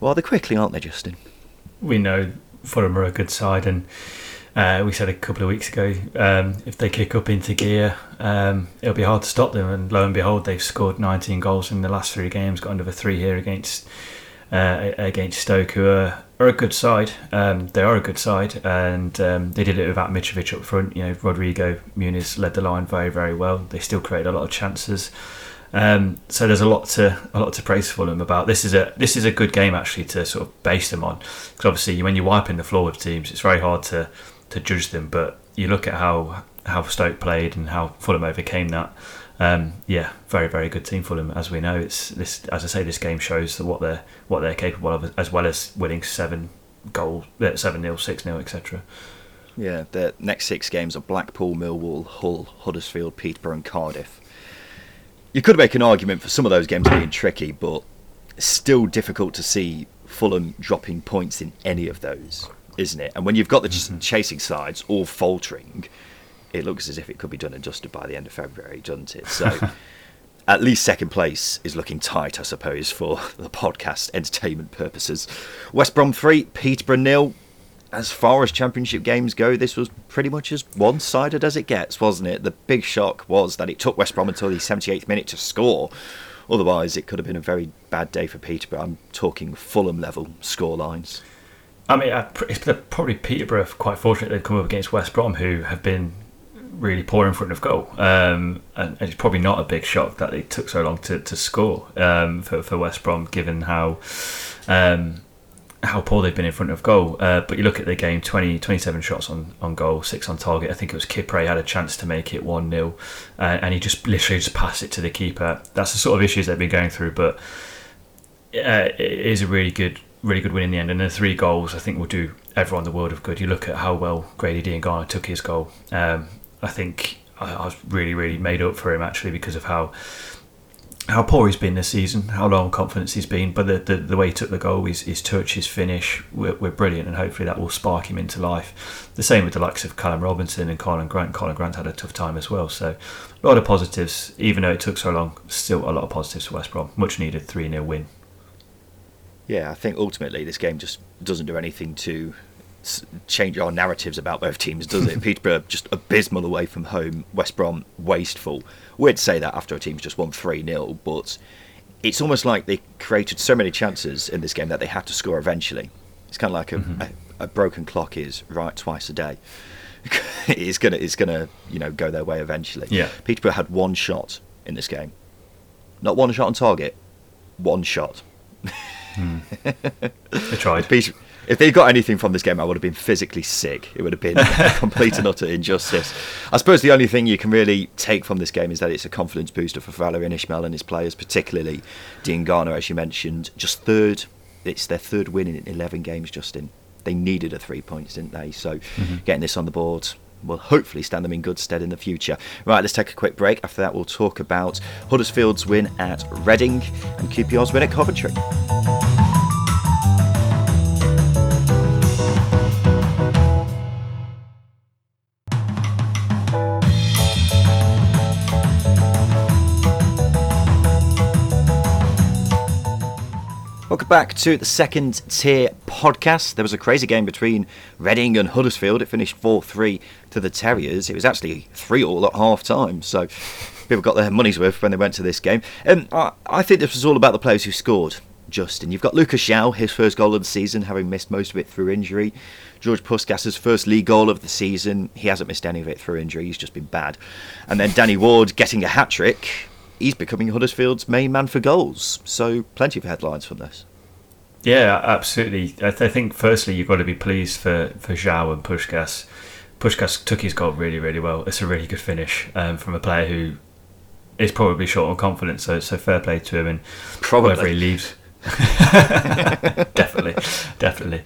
[SPEAKER 1] rather quickly, aren't they, Justin?
[SPEAKER 2] We know Fulham are a good side and uh, we said a couple of weeks ago, um, if they kick up into gear, um, it'll be hard to stop them. And lo and behold, they've scored 19 goals in the last three games. Got another three here against uh, against Stoke, who are, are a good side. Um, they are a good side, and um, they did it without Mitrovic up front. You know, Rodrigo Muniz led the line very, very well. They still created a lot of chances. Um, so there's a lot to a lot to praise them about. This is a this is a good game actually to sort of base them on because obviously when you're wiping the floor with teams, it's very hard to to judge them. But you look at how how Stoke played and how Fulham overcame that. Um, yeah, very very good team Fulham. As we know, it's this as I say, this game shows what they're what they're capable of, as well as winning seven goals, uh, seven 0 six 0 etc.
[SPEAKER 1] Yeah, the next six games are Blackpool, Millwall, Hull, Huddersfield, Peterborough, and Cardiff. You could make an argument for some of those games being tricky, but still difficult to see Fulham dropping points in any of those isn't it? And when you've got the mm-hmm. chasing sides all faltering, it looks as if it could be done and dusted by the end of February, doesn't it? So. at least second place is looking tight, I suppose, for the podcast entertainment purposes. West Brom 3, Peterborough nil. As far as championship games go, this was pretty much as one sided as it gets, wasn't it? The big shock was that it took West Brom until the 78th minute to score. Otherwise, it could have been a very bad day for Peterborough. I'm talking Fulham level score lines.
[SPEAKER 2] I mean, it's probably Peterborough quite fortunate they've come up against West Brom, who have been really poor in front of goal. Um, and it's probably not a big shock that it took so long to, to score um, for, for West Brom, given how um, how poor they've been in front of goal. Uh, but you look at the game 20, 27 shots on, on goal, six on target. I think it was Kipre had a chance to make it 1 0, uh, and he just literally just passed it to the keeper. That's the sort of issues they've been going through, but uh, it is a really good really good win in the end. And the three goals, I think, will do everyone the world of good. You look at how well Grady Diangana took his goal. Um, I think I, I, was really, really made up for him actually because of how how poor he's been this season, how low on confidence he's been. But the, the, the way he took the goal, his, his touch, his finish, we're brilliant, and hopefully that will spark him into life. The same with the likes of Callum Robinson and Karlan Grant. Karlan Grant had a tough time as well. So a lot of positives, even though it took so long. Still a lot of positives for West Brom. Much needed three 0 win
[SPEAKER 1] yeah, I think ultimately this game just doesn't do anything to change our narratives about both teams, does it? Peterborough just abysmal away from home, West Brom wasteful. We'd say that after a team's just won 3 0, but it's almost like they created so many chances in this game that they had to score eventually. It's kind of like a, mm-hmm. a, a broken clock is right twice a day. it's gonna it's gonna you know go their way eventually.
[SPEAKER 2] Yeah.
[SPEAKER 1] Peterborough had one shot in this game, not one shot on target, one shot.
[SPEAKER 2] Hmm. they tried.
[SPEAKER 1] If they got anything from this game, I would have been physically sick. It would have been complete and utter injustice. I suppose the only thing you can really take from this game is that it's a confidence booster for Valérien Ismaël and his players, particularly Diangana, as you mentioned. Just third, it's their third win in 11 games, Justin. They needed a three points, didn't they? So mm-hmm. getting this on the board, will hopefully stand them in good stead in the future. Right, let's take a quick break. After that, we'll talk about Huddersfield's win at Reading and QPR's win at Coventry. Back to the second tier podcast. There was a crazy game between Reading and Huddersfield. It finished 4 3 to the Terriers. It was actually 3 all at half time. So people got their money's worth when they went to this game. Um, I, I think this was all about the players who scored. Justin, you've got Lucas João, his first goal of the season, having missed most of it through injury. George Puscas's first league goal of the season. He hasn't missed any of it through injury. He's just been bad. And then Danny Ward getting a hat trick he's becoming Huddersfield's main man for goals. So plenty of headlines from this.
[SPEAKER 2] Yeah, absolutely. I, th- I think firstly you've got to be pleased for for João and Puscas. Puscas took his goal really, really well. It's a really good finish um, from a player who is probably short on confidence. So, so fair play to him and
[SPEAKER 1] probably.
[SPEAKER 2] wherever he leaves. definitely, definitely.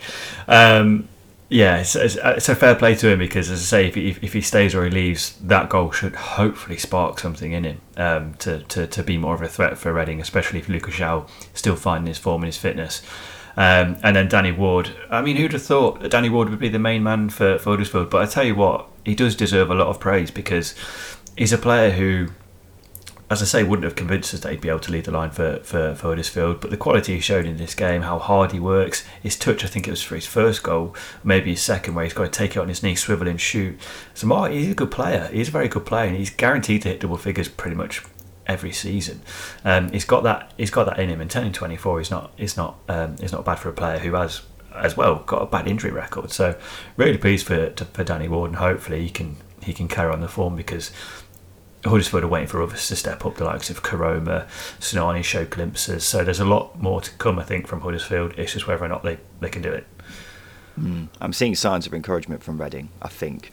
[SPEAKER 2] Um, yeah, it's, it's, it's, a fair play to him because, as I say, if he, if he stays or he leaves, that goal should hopefully spark something in him um, to, to, to be more of a threat for Reading, especially if Lucas João still finding his form and his fitness. Um, and then Danny Ward. I mean, who'd have thought that Danny Ward would be the main man for, for Huddersfield? But I tell you what, he does deserve a lot of praise because he's a player who as I say, wouldn't have convinced us that he'd be able to lead the line for, for, for Huddersfield. But the quality he showed in this game, how hard he works, his touch, I think it was for his first goal, maybe his second, where he's got to take it on his knee, swivel and shoot. So Mark, he's a good player. He's a very good player, and he's guaranteed to hit double figures pretty much every season. Um, he's got that. He's got that in him. And twenty four is not is not um, is not bad for a player who has as well got a bad injury record. So really pleased for for Danny Ward, and hopefully he can he can carry on the form because Huddersfield are waiting for others to step up, the likes of Koroma, Sinani show glimpses. So there's a lot more to come, I think, from Huddersfield. It's just whether or not they, they can do it.
[SPEAKER 1] Mm. I'm seeing signs of encouragement from Reading, I think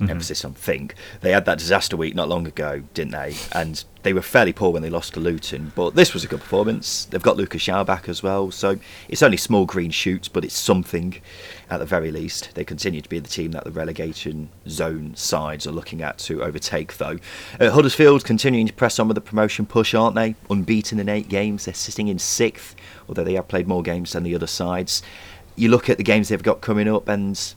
[SPEAKER 1] mm-hmm. emphasis on think. They had that disaster week not long ago, didn't they? And they were fairly poor when they lost to Luton, but this was a good performance. They've got Lucas João back as well, so it's only small green shoots, but it's something at the very least. They continue to be the team that the relegation zone sides are looking at to overtake, though. Uh, Huddersfield continuing to press on with the promotion push, aren't they? Unbeaten in eight games, they're sitting in sixth, although they have played more games than the other sides. You look at the games they've got coming up, and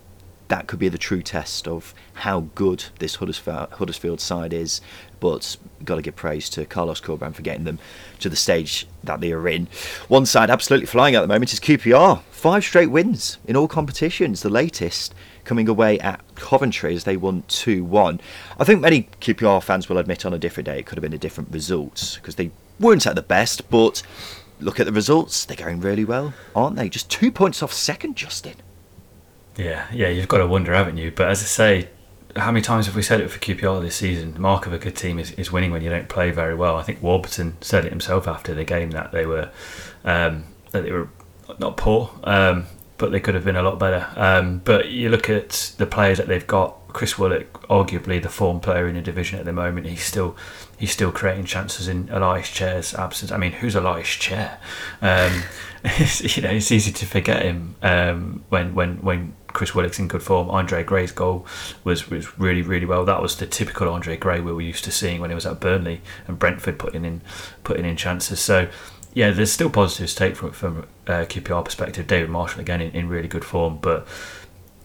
[SPEAKER 1] that could be the true test of how good this Huddersfield side is. But got to give praise to Carlos Corberán for getting them to the stage that they are in. One side absolutely flying at the moment is QPR. Five straight wins in all competitions. The latest coming away at Coventry as they won 2 1. I think many QPR fans will admit on a different day it could have been a different result because they weren't at the best, but look at the results. They're going really well, aren't they? Just two points off second, Justin.
[SPEAKER 2] Yeah, yeah, you've got to wonder, haven't you? But as I say, how many times have we said it for QPR this season? The mark of a good team is, is winning when you don't play very well. I think Warburton said it himself after the game that they were um, that they were not poor, um, but they could have been a lot better. Um, but you look at the players that they've got. Chris Willock, arguably the form player in the division at the moment, he's still he's still creating chances in Ilias Chair's absence. I mean, who's Elias Chair? Um, you know, it's easy to forget him um, when when when Chris Willock's in good form. Andre Gray's goal was was really really well. That was the typical Andre Gray we were used to seeing when he was at Burnley and Brentford putting in putting in chances. So yeah, there's still positives to take from from uh, QPR perspective. David Marshall again in, in really good form, but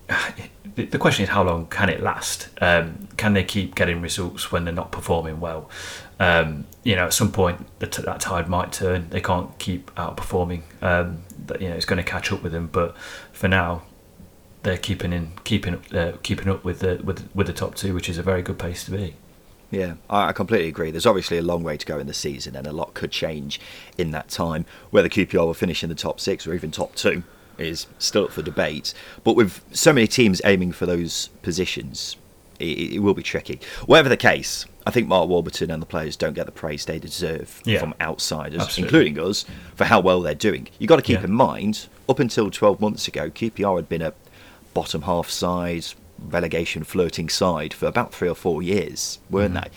[SPEAKER 2] the question is how long can it last? Um, can they keep getting results when they're not performing well? Um, you know, at some point t- that tide might turn. They can't keep outperforming. Um, you know, it's going to catch up with them. But for now, they're keeping in keeping uh, keeping up with the with with the top two, which is a very good place to be.
[SPEAKER 1] Yeah, I completely agree. There's obviously a long way to go in the season, and a lot could change in that time. Whether QPR will finish in the top six or even top two is still up for debate. But with so many teams aiming for those positions, it, it will be tricky. Whatever the case, I think Mark Warburton and the players don't get the praise they deserve yeah. from outsiders, Absolutely. including us, for how well they're doing. You've got to keep yeah. in mind, up until 12 months ago, QPR had been a bottom half side, relegation flirting side for about three or four years, weren't mm. they?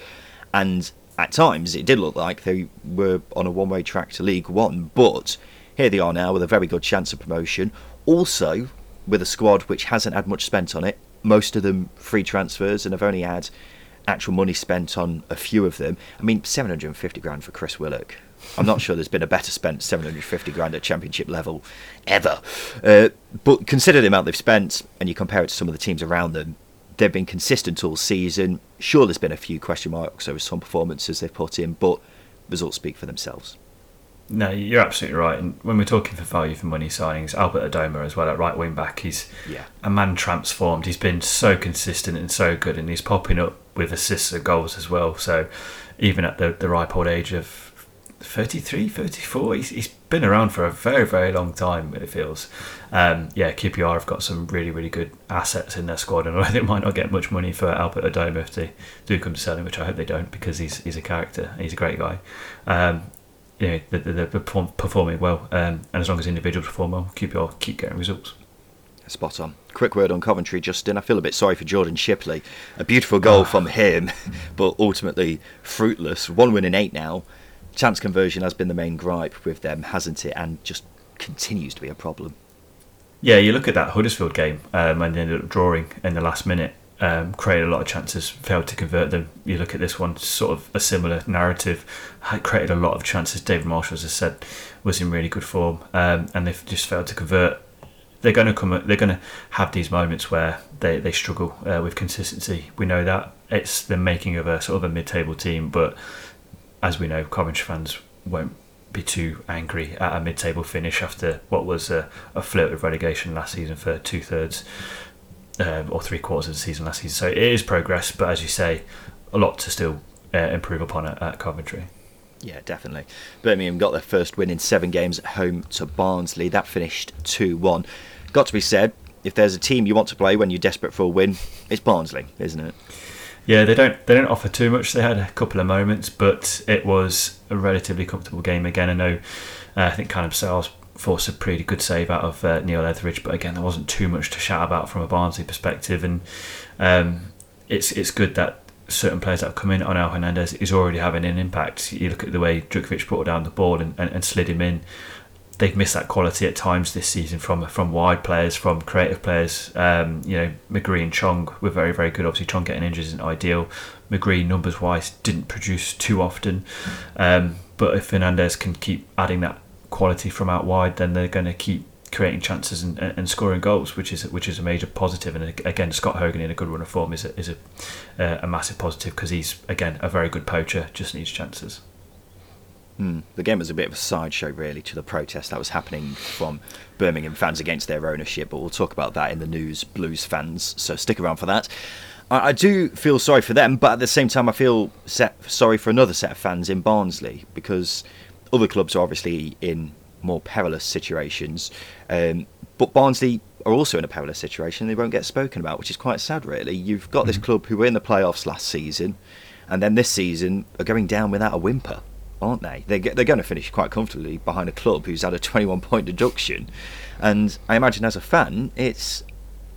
[SPEAKER 1] And at times it did look like they were on a one way track to League One, but here they are now with a very good chance of promotion. Also, with a squad which hasn't had much spent on it, most of them free transfers and have only had actual money spent on a few of them. I mean, 750 grand for Chris Willock. I'm not sure there's been a better spent 750 grand at championship level ever. Uh, but consider the amount they've spent and you compare it to some of the teams around them, they've been consistent all season. Sure, there's been a few question marks over some performances they've put in, but results speak for themselves.
[SPEAKER 2] No, you're absolutely right. And when we're talking for value for money signings, Albert Adomah as well at right wing back, he's
[SPEAKER 1] yeah.
[SPEAKER 2] a man transformed. He's been so consistent and so good, and he's popping up with assists and goals as well. So even at the, the ripe old age of 33, 34, he's, he's been around for a very, very long time, it feels. Um, yeah, QPR have got some really, really good assets in their squad, and I think might not get much money for Albert Adomah if they do come to sell him, which I hope they don't because he's, he's a character. He's a great guy. Um, you know, they're, they're performing well, um, and as long as individuals perform well, QPR keep getting results.
[SPEAKER 1] Spot on. Quick word on Coventry, Justin. I feel a bit sorry for Jordan Shipley. A beautiful goal from him, but ultimately fruitless. One win in eight now. Chance conversion has been the main gripe with them, hasn't it? And just continues to be a problem.
[SPEAKER 2] Yeah, you look at that Huddersfield game um, and they ended up drawing in the last minute um, created a lot of chances, failed to convert them. You look at this one, sort of a similar narrative, had created a lot of chances. David Marshall, as I said, was in really good form, um, and they've just failed to convert. They're going to come. They're going to have these moments where they, they struggle uh, with consistency. We know that it's the making of a sort of a mid-table team, but as we know, Coventry fans won't be too angry at a mid-table finish after what was a, a flirt with relegation last season for two thirds um, or three quarters of the season last season. So it is progress, but as you say, a lot to still uh, improve upon at, at Coventry.
[SPEAKER 1] Yeah, definitely. Birmingham got their first win in seven games at home to Barnsley. That finished 2 1. Got to be said, if there's a team you want to play when you're desperate for a win, it's Barnsley, isn't it?
[SPEAKER 2] Yeah, they don't they don't offer too much. They had a couple of moments, but it was a relatively comfortable game again. I know, uh, I think Callum Styles forced a pretty good save out of uh, Neil Etheridge, but again, there wasn't too much to shout about from a Barnsley perspective, and um, it's it's good that certain players that have come in Onel Hernandez is already having an impact. You look at the way Jutkiewicz brought down the ball and, and, and, slid him in. They've missed that quality at times this season from from wide players, from creative players. Um, you know, McGree and Chong were very, very good. Obviously, Chong getting injured isn't ideal. McGree, numbers wise, didn't produce too often. Um, but if Hernandez can keep adding that quality from out wide, then they're going to keep creating chances and, and scoring goals, which is which is a major positive. And again, Scott Hogan in a good run of form is a, is a, uh, a massive positive because he's again a very good poacher, just needs chances.
[SPEAKER 1] Mm. The game was a bit of a sideshow, really, to the protest that was happening from Birmingham fans against their ownership. But we'll talk about that in the news, Blues fans. So stick around for that. I, do feel sorry for them, but at the same time, I feel set, sorry for another set of fans in Barnsley because other clubs are obviously in more perilous situations, um, but Barnsley are also in a perilous situation. They won't get spoken about, which is quite sad, really. You've got mm-hmm. this club who were in the playoffs last season, and then this season are going down without a whimper, aren't they? They're, they're going to finish quite comfortably behind a club who's had a 21 point deduction, and I imagine as a fan, it's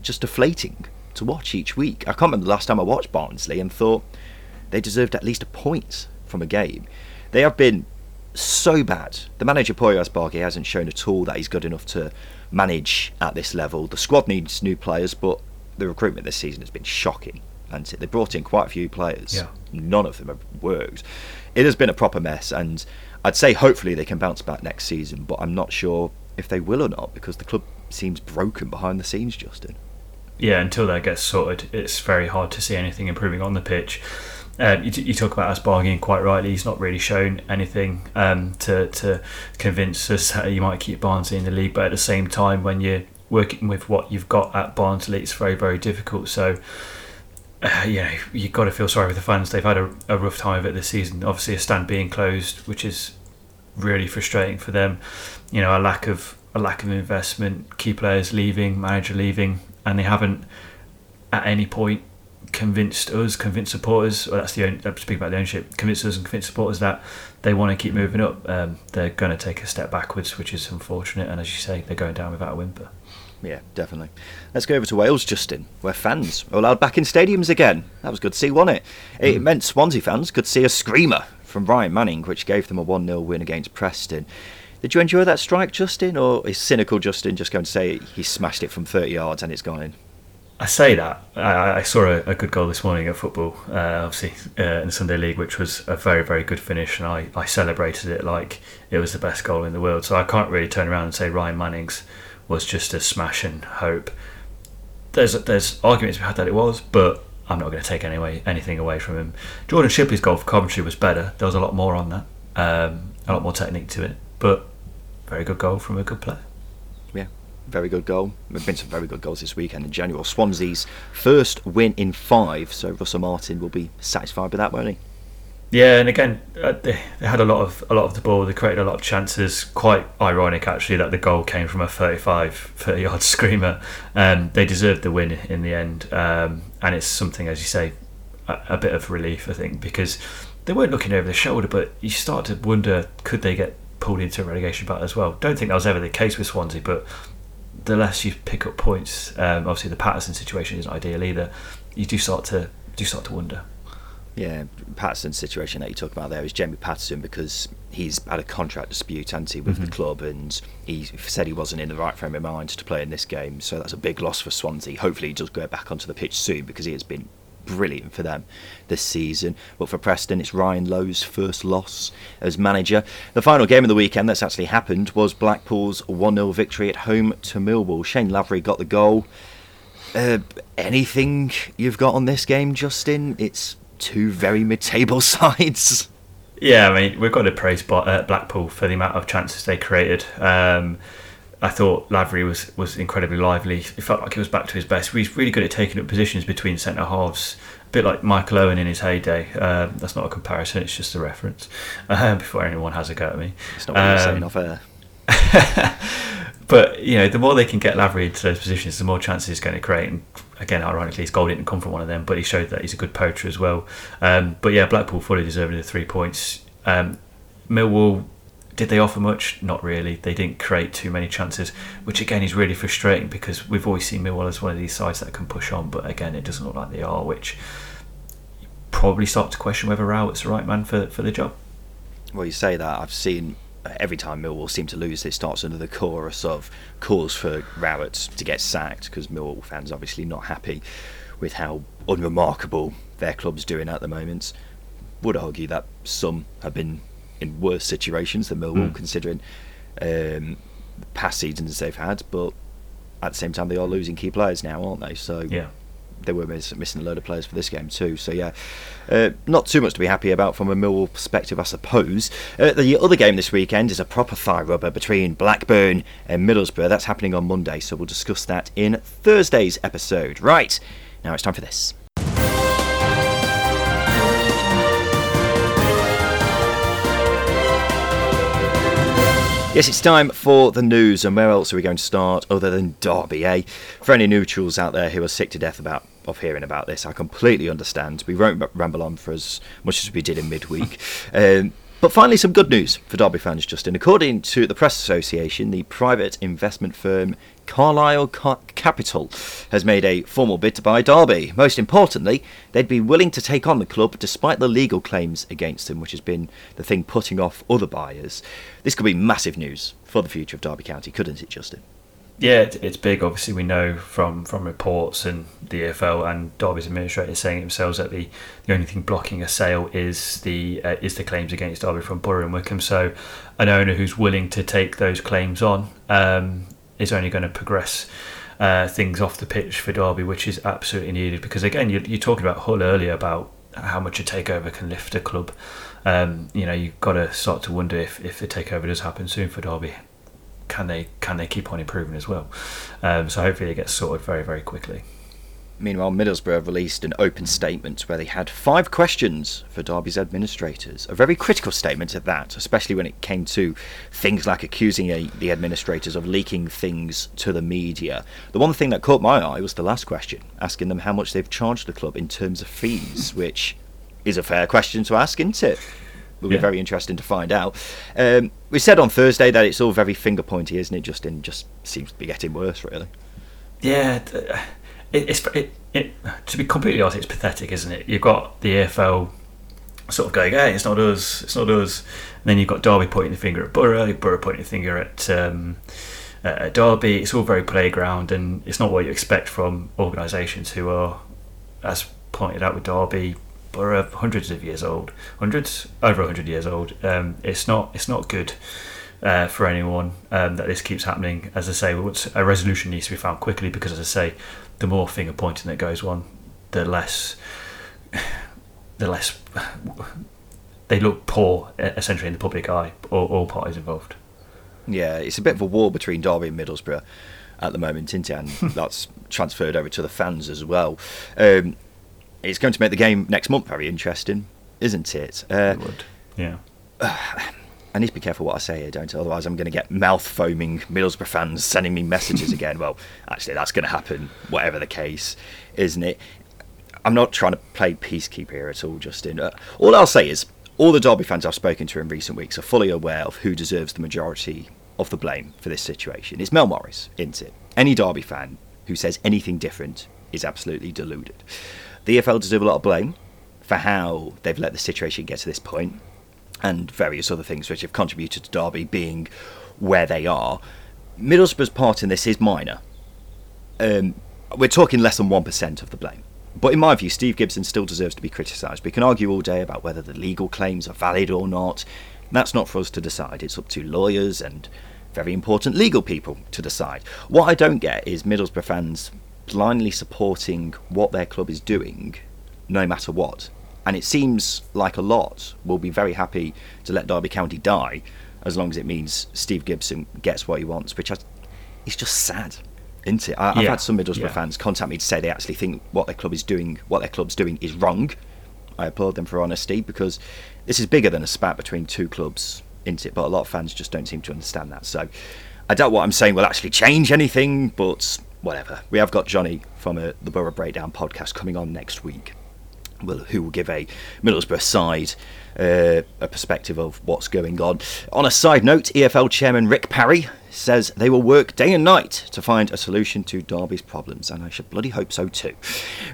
[SPEAKER 1] just deflating to watch each week. I can't remember the last time I watched Barnsley and thought they deserved at least a point from a game. They have been so bad. The manager Poya Asbaghi hasn't shown at all that he's good enough to manage at this level. The squad needs new players, but the recruitment this season has been shocking. And they brought in quite a few players.
[SPEAKER 2] Yeah.
[SPEAKER 1] None of them have worked. It has been a proper mess, and I'd say hopefully they can bounce back next season, but I'm not sure if they will or not because the club seems broken behind the scenes, Justin.
[SPEAKER 2] Yeah, until that gets sorted, it's very hard to see anything improving on the pitch. Um, you, you, talk about Asbaghi, quite rightly, he's not really shown anything um, to, to convince us that you might keep Barnsley in the league. But at the same time, when you're working with what you've got at Barnsley, it's very, very difficult. So, uh, you know, you've got to feel sorry for the fans. They've had a, a rough time of it this season. Obviously, a stand being closed, which is really frustrating for them. You know, a lack of a lack of investment, key players leaving, manager leaving, and they haven't at any point convinced us, convinced supporters. Well, that's the own, speak about the ownership. Convinced us and convinced supporters that they want to keep moving up. Um, they're going to take a step backwards, which is unfortunate. And as you say, they're going down without a whimper.
[SPEAKER 1] Yeah, definitely. Let's go over to Wales, Justin, where fans are allowed back in stadiums again. That was good to see, wasn't it? It mm. meant Swansea fans could see a screamer from Ryan Manning, which gave them a 1 0 win against Preston. Did you enjoy that strike, Justin, or is cynical Justin just going to say he smashed it from 30 yards and it's gone in?
[SPEAKER 2] I say that I, I saw a, a, good goal this morning at football, uh, obviously uh, in the Sunday League, which was a very very good finish, and I, I celebrated it like it was the best goal in the world. So I can't really turn around and say Ryan Manning's was just a smash and hope. There's there's arguments we had that it was, but I'm not going to take any anything away from him. Jordan Shipley's goal for Coventry was better. There was a lot more on that, um, a lot more technique to it, but very good goal from a good player
[SPEAKER 1] very good goal. There have been some very good goals this weekend in general. Swansea's first win in five, so Russell Martin will be satisfied with that, won't he?
[SPEAKER 2] Yeah, and again, uh, they, they had a lot of a lot of the ball. They created a lot of chances. Quite ironic, actually, that the goal came from a 35, 30 yard screamer. Um, they deserved the win in the end, um, and it's something, as you say, a, a bit of relief, I think, because they weren't looking over the shoulder, but you start to wonder could they get pulled into a relegation battle as well. Don't think that was ever the case with Swansea, but the less you pick up points, um, obviously the Patterson situation isn't ideal either. You do start to do start to wonder.
[SPEAKER 1] Yeah, Patterson's situation that you talk about there is Jamie Patterson because he's had a contract dispute, hasn't he, with mm-hmm. the club, and he said he wasn't in the right frame of mind to play in this game. So that's a big loss for Swansea. Hopefully, he does go back onto the pitch soon because he has been brilliant for them this season. But for Preston, it's Ryan Lowe's first loss as manager. The final game of the weekend that's actually happened was Blackpool's 1 0 victory at home to Millwall. Shane Lavery got the goal. Uh, anything you've got on this game, Justin? It's two very mid table sides.
[SPEAKER 2] Yeah, I mean, we've got to praise uh, Blackpool for the amount of chances they created. Um, I thought Lavery was, was incredibly lively. It felt like he was back to his best. He's really good at taking up positions between centre halves, a bit like Michael Owen in his heyday. Um, that's not a comparison; it's just a reference. Um, before anyone has a go at me,
[SPEAKER 1] it's not what um, saying off air.
[SPEAKER 2] but you know, the more they can get Lavery into those positions, the more chances he's going to create. And again, ironically, his goal didn't come from one of them, but he showed that he's a good poacher as well. Um, but yeah, Blackpool fully deserving the three points. Um, Millwall did they offer much? Not really. They didn't create too many chances, which again is really frustrating because we've always seen Millwall as one of these sides that can push on, but again, it doesn't look like they are, which probably start to question whether Rowett's the right man for, for the job.
[SPEAKER 1] Well, you say that. I've seen uh, every time Millwall seem to lose, it starts the chorus of calls for Rowett to get sacked because Millwall fans obviously not happy with how unremarkable their club's doing at the moment. Would argue that some have been in worse situations than Millwall, mm. considering um, past seasons they've had. But at the same time, they are losing key players now, aren't they? So
[SPEAKER 2] yeah.
[SPEAKER 1] They were miss, missing a load of players for this game too, so yeah, uh, not too much to be happy about from a Millwall perspective, I suppose. Uh, the other game this weekend is a proper thigh rubber between Blackburn and Middlesbrough. That's happening on Monday, so we'll discuss that in Thursday's episode. Right now, it's time for this. Yes, it's time for the news, and where else are we going to start other than Derby, eh? For any neutrals out there who are sick to death about of hearing about this, I completely understand. We won't ramble on for as much as we did in midweek. um, but finally, some good news for Derby fans, Justin. According to the Press Association, the private investment firm Carlyle Capital has made a formal bid to buy Derby. Most importantly, they'd be willing to take on the club despite the legal claims against them, which has been the thing putting off other buyers. This could be massive news for the future of Derby County, couldn't it, Justin?
[SPEAKER 2] Yeah, it's big. Obviously, we know from, from reports and the EFL and Derby's administrators saying themselves that the, the only thing blocking a sale is the uh, is the claims against Derby from Boro and Wycombe. So, an owner who's willing to take those claims on um, is only going to progress uh, things off the pitch for Derby, which is absolutely needed. Because again, you're, you're talking about Hull earlier about how much a takeover can lift a club. Um, you know, you've got to start to wonder if, if the takeover does happen soon for Derby, can they can they keep on improving as well? Um, so hopefully it gets sorted very very quickly.
[SPEAKER 1] Meanwhile, Middlesbrough released an open statement where they had five questions for Derby's administrators. A very critical statement at that, especially when it came to things like accusing a, the administrators of leaking things to the media. The one thing that caught my eye was the last question, asking them how much they've charged the club in terms of fees, which is a fair question to ask, isn't it? will be yeah. very interesting to find out. Um, we said on Thursday that it's all very finger pointy, isn't it? Justin just seems to be getting worse, really.
[SPEAKER 2] Yeah, uh, it, it's it, it, to be completely honest, it's pathetic, isn't it? You've got the EFL sort of going, "Hey, it's not us, it's not us," and then you've got Derby pointing the finger at Boro, Boro pointing the finger at um, uh, Derby. It's all very playground, and it's not what you expect from organisations who are, as pointed out with Derby, are hundreds of years old, hundreds over hundred years old. Um, it's not it's not good. Uh, for anyone um, that this keeps happening. As I say, a resolution needs to be found quickly because, as I say, the more finger pointing that goes on, the less the less they look poor essentially in the public eye. All, all parties involved.
[SPEAKER 1] Yeah, it's a bit of a war between Derby and Middlesbrough at the moment, isn't it? And that's transferred over to the fans as well. Um, it's going to make the game next month very interesting, isn't it?
[SPEAKER 2] Uh, it would. Yeah.
[SPEAKER 1] I need to be careful what I say here, don't I? Otherwise, I'm going to get mouth foaming Middlesbrough fans sending me messages again. well, actually, that's going to happen, whatever the case, isn't it? I'm not trying to play peacekeeper here at all, Justin. Uh, all I'll say is, all the Derby fans I've spoken to in recent weeks are fully aware of who deserves the majority of the blame for this situation. It's Mel Morris, isn't it? Any Derby fan who says anything different is absolutely deluded. The EFL deserve a lot of blame for how they've let the situation get to this point and various other things which have contributed to Derby being where they are. Middlesbrough's part in this is minor. Um, we're talking less than 1% of the blame. But in my view, Steve Gibson still deserves to be criticised. We can argue all day about whether the legal claims are valid or not. That's not for us to decide. It's up to lawyers and very important legal people to decide. What I don't get is Middlesbrough fans blindly supporting what their club is doing, no matter what. And it seems like a lot will be very happy to let Derby County die as long as it means Steve Gibson gets what he wants, which is just sad isn't it? I, have had some Middlesbrough yeah. fans contact me to say they actually think what their club is doing, what their club's doing, is wrong. I applaud them for honesty because this is bigger than a spat between two clubs, isn't it? But a lot of fans just don't seem to understand that. So I doubt what I'm saying will actually change anything, but whatever. We have got Johnny from a, the Borough Breakdown podcast coming on next week, who will give a Middlesbrough side uh, a perspective of what's going on. On a side note, EFL chairman Rick Parry says they will work day and night to find a solution to Derby's problems, and I should bloody hope so too.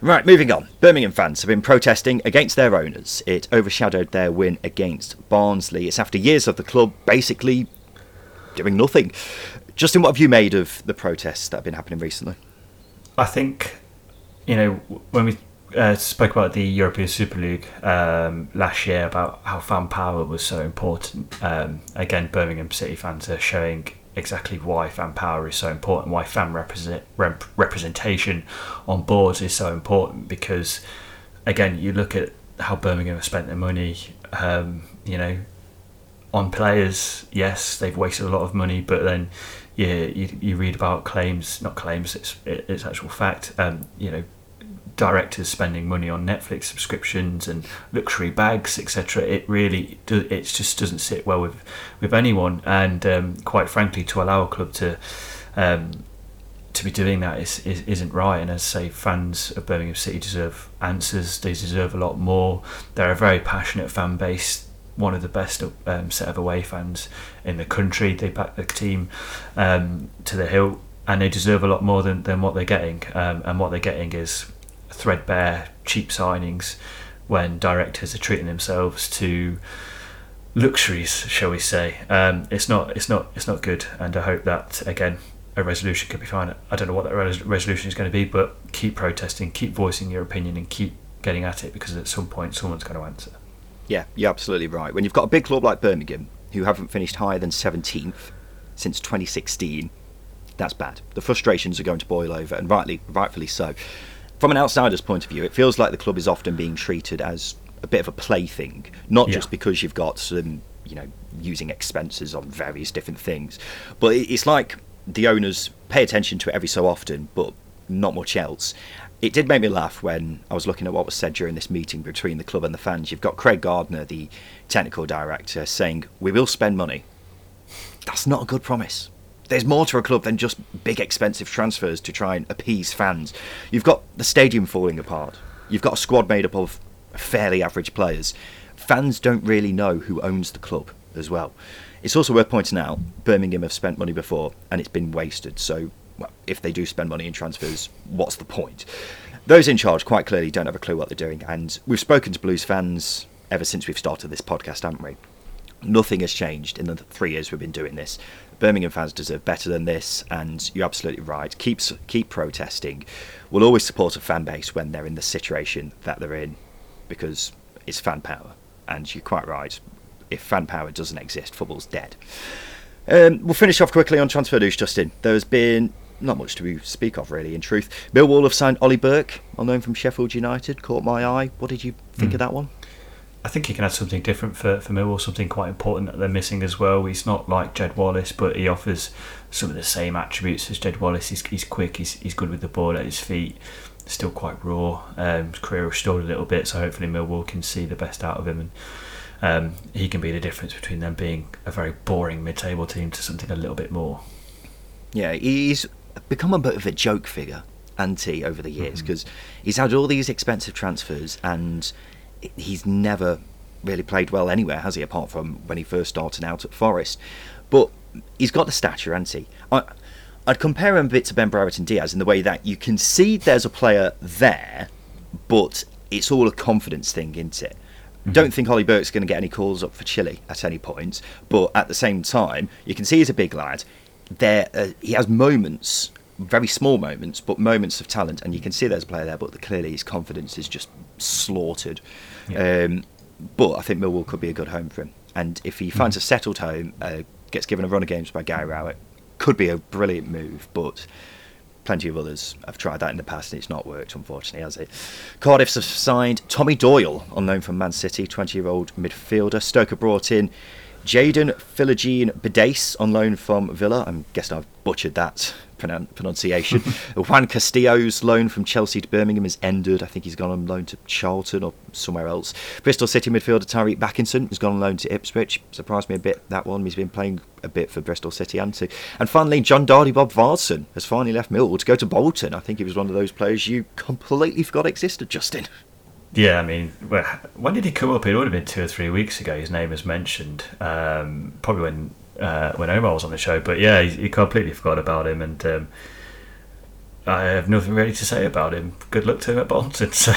[SPEAKER 1] Right, moving on. Birmingham fans have been protesting against their owners. It overshadowed their win against Barnsley. It's after years of the club basically doing nothing. Justin, what have you made of the protests that have been happening recently?
[SPEAKER 2] I think, you know, when we uh, spoke about the European Super League um, last year about how fan power was so important. Um, again, Birmingham City fans are showing exactly why fan power is so important, why fan represent, rep- representation on boards is so important. Because again, you look at how Birmingham have spent their money. Um, you know, on players, yes, they've wasted a lot of money, but then yeah, you, you read about claims, not claims, it's it's actual fact. Um, you know, directors spending money on Netflix subscriptions and luxury bags, etc. It really do, it just doesn't sit well with with anyone. And um, quite frankly, to allow a club to um, to be doing that is, is isn't right. And as I say, fans of Birmingham City deserve answers. They deserve a lot more. They're a very passionate fan base. One of the best um, set of away fans in the country. They back the team um, to the hilt, and they deserve a lot more than, than what they're getting. Um, and what they're getting is threadbare, cheap signings when directors are treating themselves to luxuries, shall we say? Um, it's not, it's not, it's not good, and I hope that again a resolution could be found. I don't know what that res- resolution is going to be, but keep protesting, keep voicing your opinion, and keep getting at it because at some point someone's going to answer.
[SPEAKER 1] Yeah, you're absolutely right. When you've got a big club like Birmingham who haven't finished higher than 17th since 2016, that's bad. The frustrations are going to boil over, and rightly, rightfully so from an outsider's point of view, it feels like the club is often being treated as a bit of a plaything, not yeah. just because you've got some, you know, using expenses on various different things, but it's like the owners pay attention to it every so often, but not much else. It did make me laugh when I was looking at what was said during this meeting between the club and the fans. You've got Craig Gardner, the technical director, saying, We will spend money. That's not a good promise there's more to a club than just big expensive transfers to try and appease fans. You've got the stadium falling apart. You've got a squad made up of fairly average players. Fans don't really know who owns the club as well. It's also worth pointing out Birmingham have spent money before and it's been wasted. So well, if they do spend money in transfers, what's the point? Those in charge quite clearly don't have a clue what they're doing, and we've spoken to Blues fans ever since we've started this podcast, haven't we? Nothing has changed in the three years we've been doing this. Birmingham fans deserve better than this, and you're absolutely right. Keep keep protesting. We'll always support a fan base when they're in the situation that they're in, because it's fan power. And you're quite right. If fan power doesn't exist, football's dead. Um, we'll finish off quickly on transfer news, Justin. There's been not much to speak of, really, in truth. Millwall have signed Ollie Burke, well known from Sheffield United, caught my eye. What did you think mm. of that one?
[SPEAKER 2] I think he can add something different for, for Millwall, something quite important that they're missing as well. He's not like Jed Wallace, but he offers some of the same attributes as Jed Wallace. He's, he's quick, he's, he's good with the ball at his feet, still quite raw. Um, his career restored a little bit, so hopefully Millwall can see the best out of him and um, he can be the difference between them being a very boring mid-table team to something a little bit more.
[SPEAKER 1] Yeah, he's become a bit of a joke figure, anti over the years because mm-hmm. he's had all these expensive transfers and he's never really played well anywhere, has he? Apart from when he first started out at Forest, but he's got the stature, hasn't he? I, I'd compare him a bit to Ben Brereton Diaz in the way that you can see there's a player there, but it's all a confidence thing, isn't it? Mm-hmm. Don't think Ollie Burke's going to get any calls up for Chile at any point, but at the same time, you can see he's a big lad. There, uh, he has moments, very small moments, but moments of talent, and you can see there's a player there. But clearly, his confidence is just slaughtered. Yeah. Um, but I think Millwall could be a good home for him, and if he finds mm-hmm. a settled home, uh, gets given a run of games by Gary Rowett, could be a brilliant move. But plenty of others have tried that in the past and it's not worked, unfortunately, has it? Cardiff have signed Tommy Doyle, unknown from Man City, 20 year old midfielder. Stoker brought in Jaden Philogene Bidace on loan from Villa. I'm guessing I've butchered that pronunciation. Juan Castillo's loan from Chelsea to Birmingham is ended. I think he's gone on loan to Charlton or somewhere else. Bristol City midfielder Tyreeq Bakinson has gone on loan to Ipswich. Surprised me a bit that one. He's been playing a bit for Bristol City and to. And finally, Jon Dadi Bodvarsson has finally left Millwall to go to Bolton. I think he was one of those players you completely forgot existed, Justin.
[SPEAKER 2] Yeah, I mean, when did he come up? It would have been two or three weeks ago. His name was mentioned, um, probably when uh, when Omar was on the show. But yeah, he, he completely forgot about him, and um, I have nothing really to say about him. Good luck to him at Bolton. So.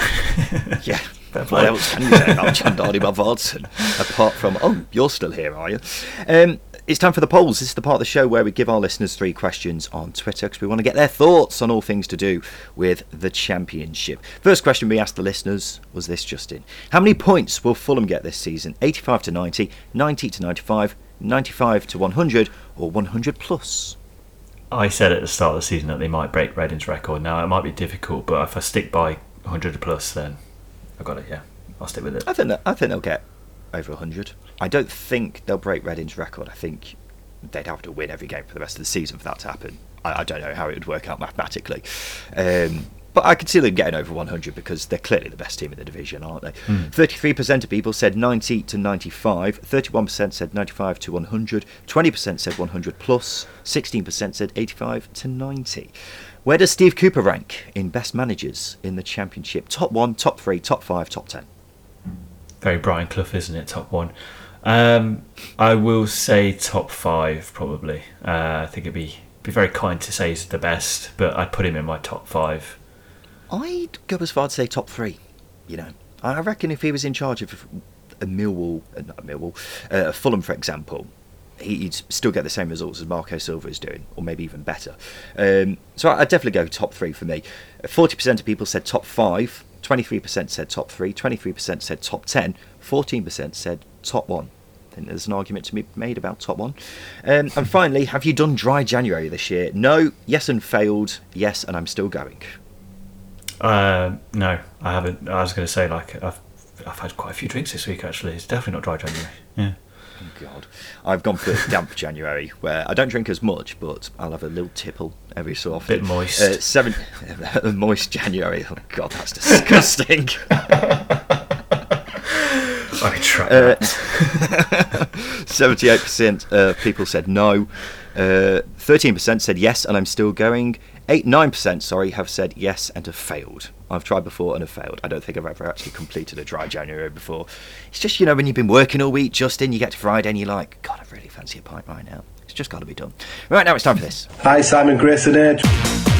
[SPEAKER 1] yeah. What else can you say about Jon Dadi Bodvarsson apart from oh you're still here are you? Um, it's time for the polls. This is the part of the show where we give our listeners three questions on Twitter because we want to get their thoughts on all things to do with the championship. First question we asked the listeners was this, Justin. How many points will Fulham get this season? 85 to 90, 90 to 95, 95 to 100, or 100 plus?
[SPEAKER 2] I said at the start of the season that they might break Reading's record. Now, it might be difficult, but if I stick by 100 plus, then I've got it, yeah. I'll stick with it.
[SPEAKER 1] I think, that, I think they'll get over 100. I don't think they'll break Reading's record. I think they'd have to win every game for the rest of the season for that to happen. I, I don't know how it would work out mathematically. Um, but I could see them getting over 100 because they're clearly the best team in the division, aren't they? Mm. 33% of people said 90 to 95, 31% said 95 to 100, 20% said 100 plus, 16% said 85 to 90. Where does Steve Cooper rank in best managers in the championship? Top one, top three, top five, top ten.
[SPEAKER 2] Very Brian Clough, isn't it? Top one. Um, I will say top five probably. Uh, I think it'd be be very kind to say he's the best, but I'd put him in my top five.
[SPEAKER 1] I'd go as far to say top three. You know, I reckon if he was in charge of a Millwall, uh, not a Millwall, uh, Fulham, for example, he'd still get the same results as Marco Silva is doing, or maybe even better. Um, so I'd definitely go top three for me. Forty percent of people said top five. 23% said top three, 23% said top 10, 14% said top one. I think there's an argument to be made about top one. Um, and finally, have you done dry January this year? No, yes, and failed. Yes, and I'm still going.
[SPEAKER 2] Uh, no, I haven't. I was going to say like I've I've had quite a few drinks this week. Actually, it's definitely not dry January. Yeah.
[SPEAKER 1] Oh God, I've gone for damp January, where I don't drink as much, but I'll have a little tipple every so often.
[SPEAKER 2] Bit moist. Uh,
[SPEAKER 1] seven, moist January. Oh God, that's disgusting.
[SPEAKER 2] I tried. Uh,
[SPEAKER 1] seventy-eight percent uh, people said no. Uh, thirteen percent said yes, and I'm still going. Eight, nine percent, sorry, have said yes and have failed. I've tried before and have failed. I don't think I've ever actually completed a dry January before. It's just you know when you've been working all week, Justin, you get to Friday and you're like, God, I really fancy a pint right now. It's just got to be done. Right now, it's time for this.
[SPEAKER 7] Hi, Simon Grayson here.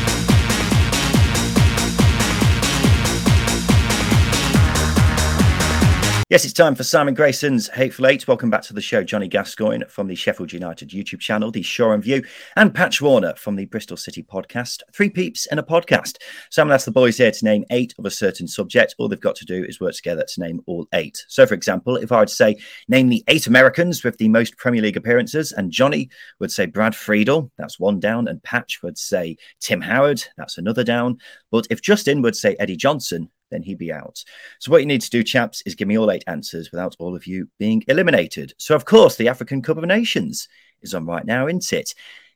[SPEAKER 1] Yes, it's time for Simon Grayson's Hateful Eight. Welcome back to the show. Johnny Gascoigne from the Sheffield United YouTube channel, the Shore and View, and Patch Warner from the Bristol City podcast. Three peeps in a podcast. Simon asked the boys here to name eight of a certain subject. All they've got to do is work together to name all eight. So, for example, if I would say, name the eight Americans with the most Premier League appearances, and Johnny would say Brad Friedel, that's one down, and Patch would say Tim Howard, that's another down. But if Justin would say Eddie Johnson, then he'd be out. So, what you need to do, chaps, is give me all eight answers without all of you being eliminated. So, of course, the African Cup of Nations is on right now, isn't it?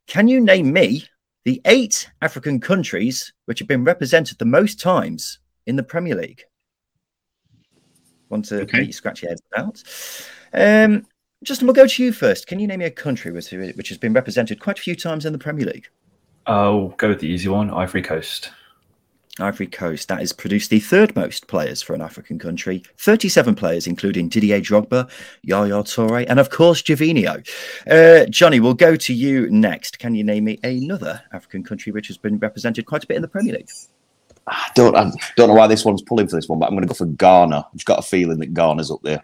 [SPEAKER 1] Can you name me the eight African countries which have been represented the most times in the Premier League? Want to okay. scratch your head out? Um, Justin, we'll go to you first. Can you name me a country which, which has been represented quite a few times in the Premier League?
[SPEAKER 2] I'll go with the easy one Ivory Coast.
[SPEAKER 1] Ivory Coast, that has produced the third most players for an African country 37 players, including Didier Drogba, Yaya Toure, and of course, Gervinho. Uh, Johnny, we'll go to you next. Can you name me another African country which has been represented quite a bit in the Premier League?
[SPEAKER 3] I don't, I don't know why this one's pulling for this one, but I'm going to go for Ghana. I've just got a feeling that Ghana's up there.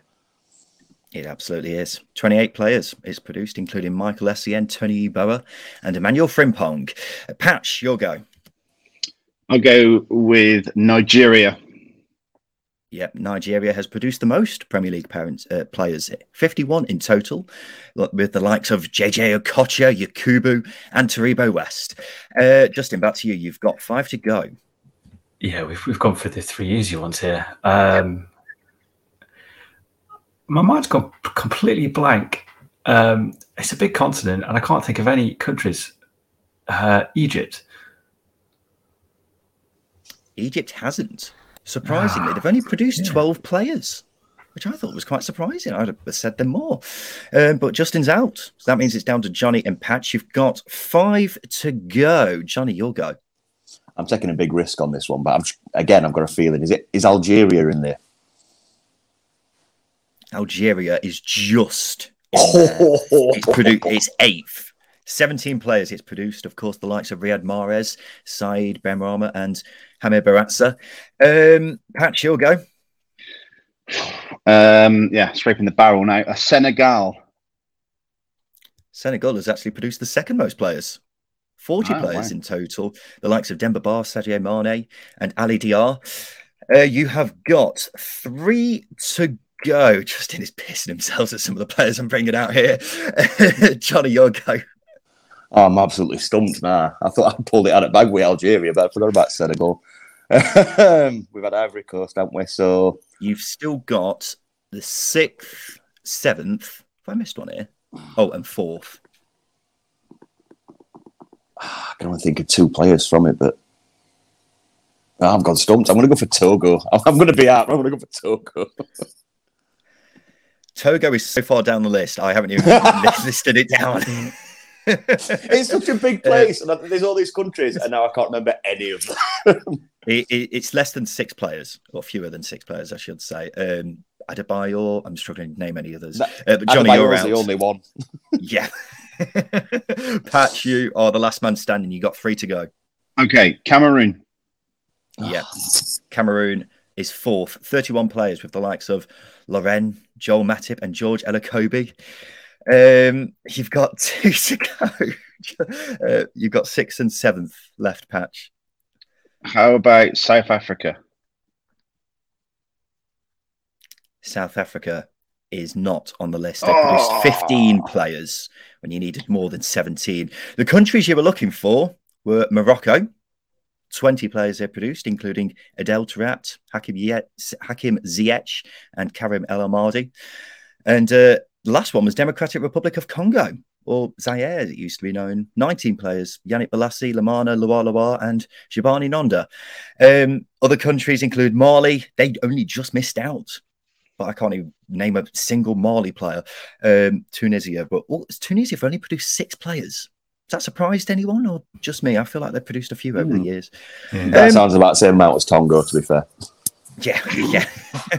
[SPEAKER 1] It absolutely is. 28 players it's produced, including Michael Essien, Tony Yeboah, and Emmanuel Frimpong. Patch, your go.
[SPEAKER 4] I'll go with Nigeria.
[SPEAKER 1] Yep, Nigeria has produced the most Premier League parents, uh, players, 51 in total, with the likes of JJ Okocha, Yakubu, and Taribo West. Uh, Justin, back to you. You've got five to go.
[SPEAKER 2] Yeah, we've, we've gone for the three easy ones here. Um, my mind's gone completely blank. Um, it's a big continent, and I can't think of any countries. Uh, Egypt.
[SPEAKER 1] Egypt hasn't. Surprisingly, they've only produced yeah. 12 players, which I thought was quite surprising. I'd have said them more. Um, but Justin's out. So that means it's down to Johnny and Patch. You've got five to go. Johnny, you'll go.
[SPEAKER 3] I'm taking a big risk on this one, but I'm, again, I've got a feeling. Is it is Algeria in there?
[SPEAKER 1] Algeria is just. it's, produ- it's eighth. 17 players it's produced, of course, the likes of Riyad Mahrez, Said Benrahma, and Hameur Bouazza. Um, Patch, you'll go.
[SPEAKER 4] Um, yeah, scraping the barrel now. A Senegal.
[SPEAKER 1] Senegal has actually produced the second most players. 40 oh, players wow. in total. The likes of Demba Ba, Sadio Mane, and Ali Dia. Uh, you have got three to go. Justin is pissing himself at some of the players I'm bringing out here. Johnny, your go.
[SPEAKER 3] Oh, I'm absolutely stumped now. I thought I pulled it out of bag with Algeria, but I forgot about Senegal. Um, we've had Ivory Coast, haven't we? So
[SPEAKER 1] you've still got the sixth, seventh. If I missed one here, oh, and fourth.
[SPEAKER 3] I can only think of two players from it, but I've gone stumped. I'm going to go for Togo. I'm going to be out. I'm going to go for Togo.
[SPEAKER 1] Togo is so far down the list. I haven't even listed it down.
[SPEAKER 3] it's such a big uh, place, uh, and there's all these countries, and now I can't remember any of them.
[SPEAKER 1] it, it, it's less than six players, or fewer than six players, I should say. Um, Adebayor, I'm struggling to name any others. uh, but Johnny, Adebayor you're out.
[SPEAKER 3] the only one.
[SPEAKER 1] yeah. Patch, you are the last man standing. You got three to go.
[SPEAKER 4] Okay, Cameroon.
[SPEAKER 1] Yeah, Cameroon is fourth. 31 players with the likes of Lauren, Joel Matip, and George Elokobi. Um, you've got two to go. uh, you've got sixth and seventh left patch.
[SPEAKER 4] How about South Africa?
[SPEAKER 1] South Africa is not on the list. They produced oh. 15 players when you needed more than 17. The countries you were looking for were Morocco, 20 players they produced, including Adel Taarabt, Hakim, Hakim Ziyech, and Karim El Ahmadi. And uh, the last one was Democratic Republic of Congo, or Zaire, as it used to be known. 19 players Yannick Bolasie, Lomana LuaLua, and Shabani Nonda. Um, other countries include Mali. They only just missed out. But I can't even name a single Mali player. Um, Tunisia, but well, Tunisia have only produced six players. Has that surprised anyone or just me? I feel like they've produced a few over mm. the hmm. years.
[SPEAKER 3] Yeah. That um, sounds about the same amount as Tonga, to be fair.
[SPEAKER 1] Yeah, yeah.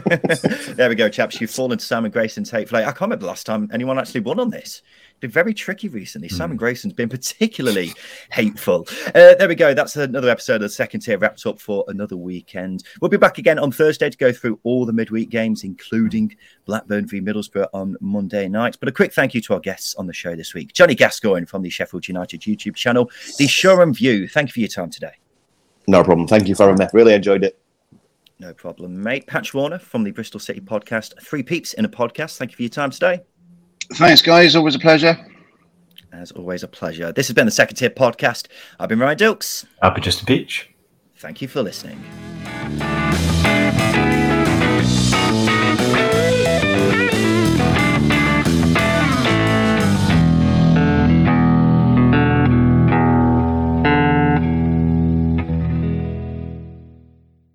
[SPEAKER 1] there we go, chaps. You've fallen to Simon Grayson's hateful. I can't remember the last time anyone actually won on this. It's been very tricky recently. Mm. Simon Grayson's been particularly hateful. Uh, there we go. That's another episode of the second tier wrapped up for another weekend. We'll be back again on Thursday to go through all the midweek games, including Blackburn v Middlesbrough on Monday night. But a quick thank you to our guests on the show this week Johnny Gascoigne from the Sheffield United YouTube channel, the Shoreham View. Thank you for your time today.
[SPEAKER 3] No problem. Thank you for having me. Really enjoyed it.
[SPEAKER 1] No problem, mate. Patch Warner from the Bristol City podcast. Three peeps in a podcast. Thank you for your time today.
[SPEAKER 4] Thanks, guys. Always a pleasure.
[SPEAKER 1] As always, a pleasure. This has been the Second Tier Podcast. I've been Ryan Dilks.
[SPEAKER 2] I've been Justin Peach.
[SPEAKER 1] Thank you for listening.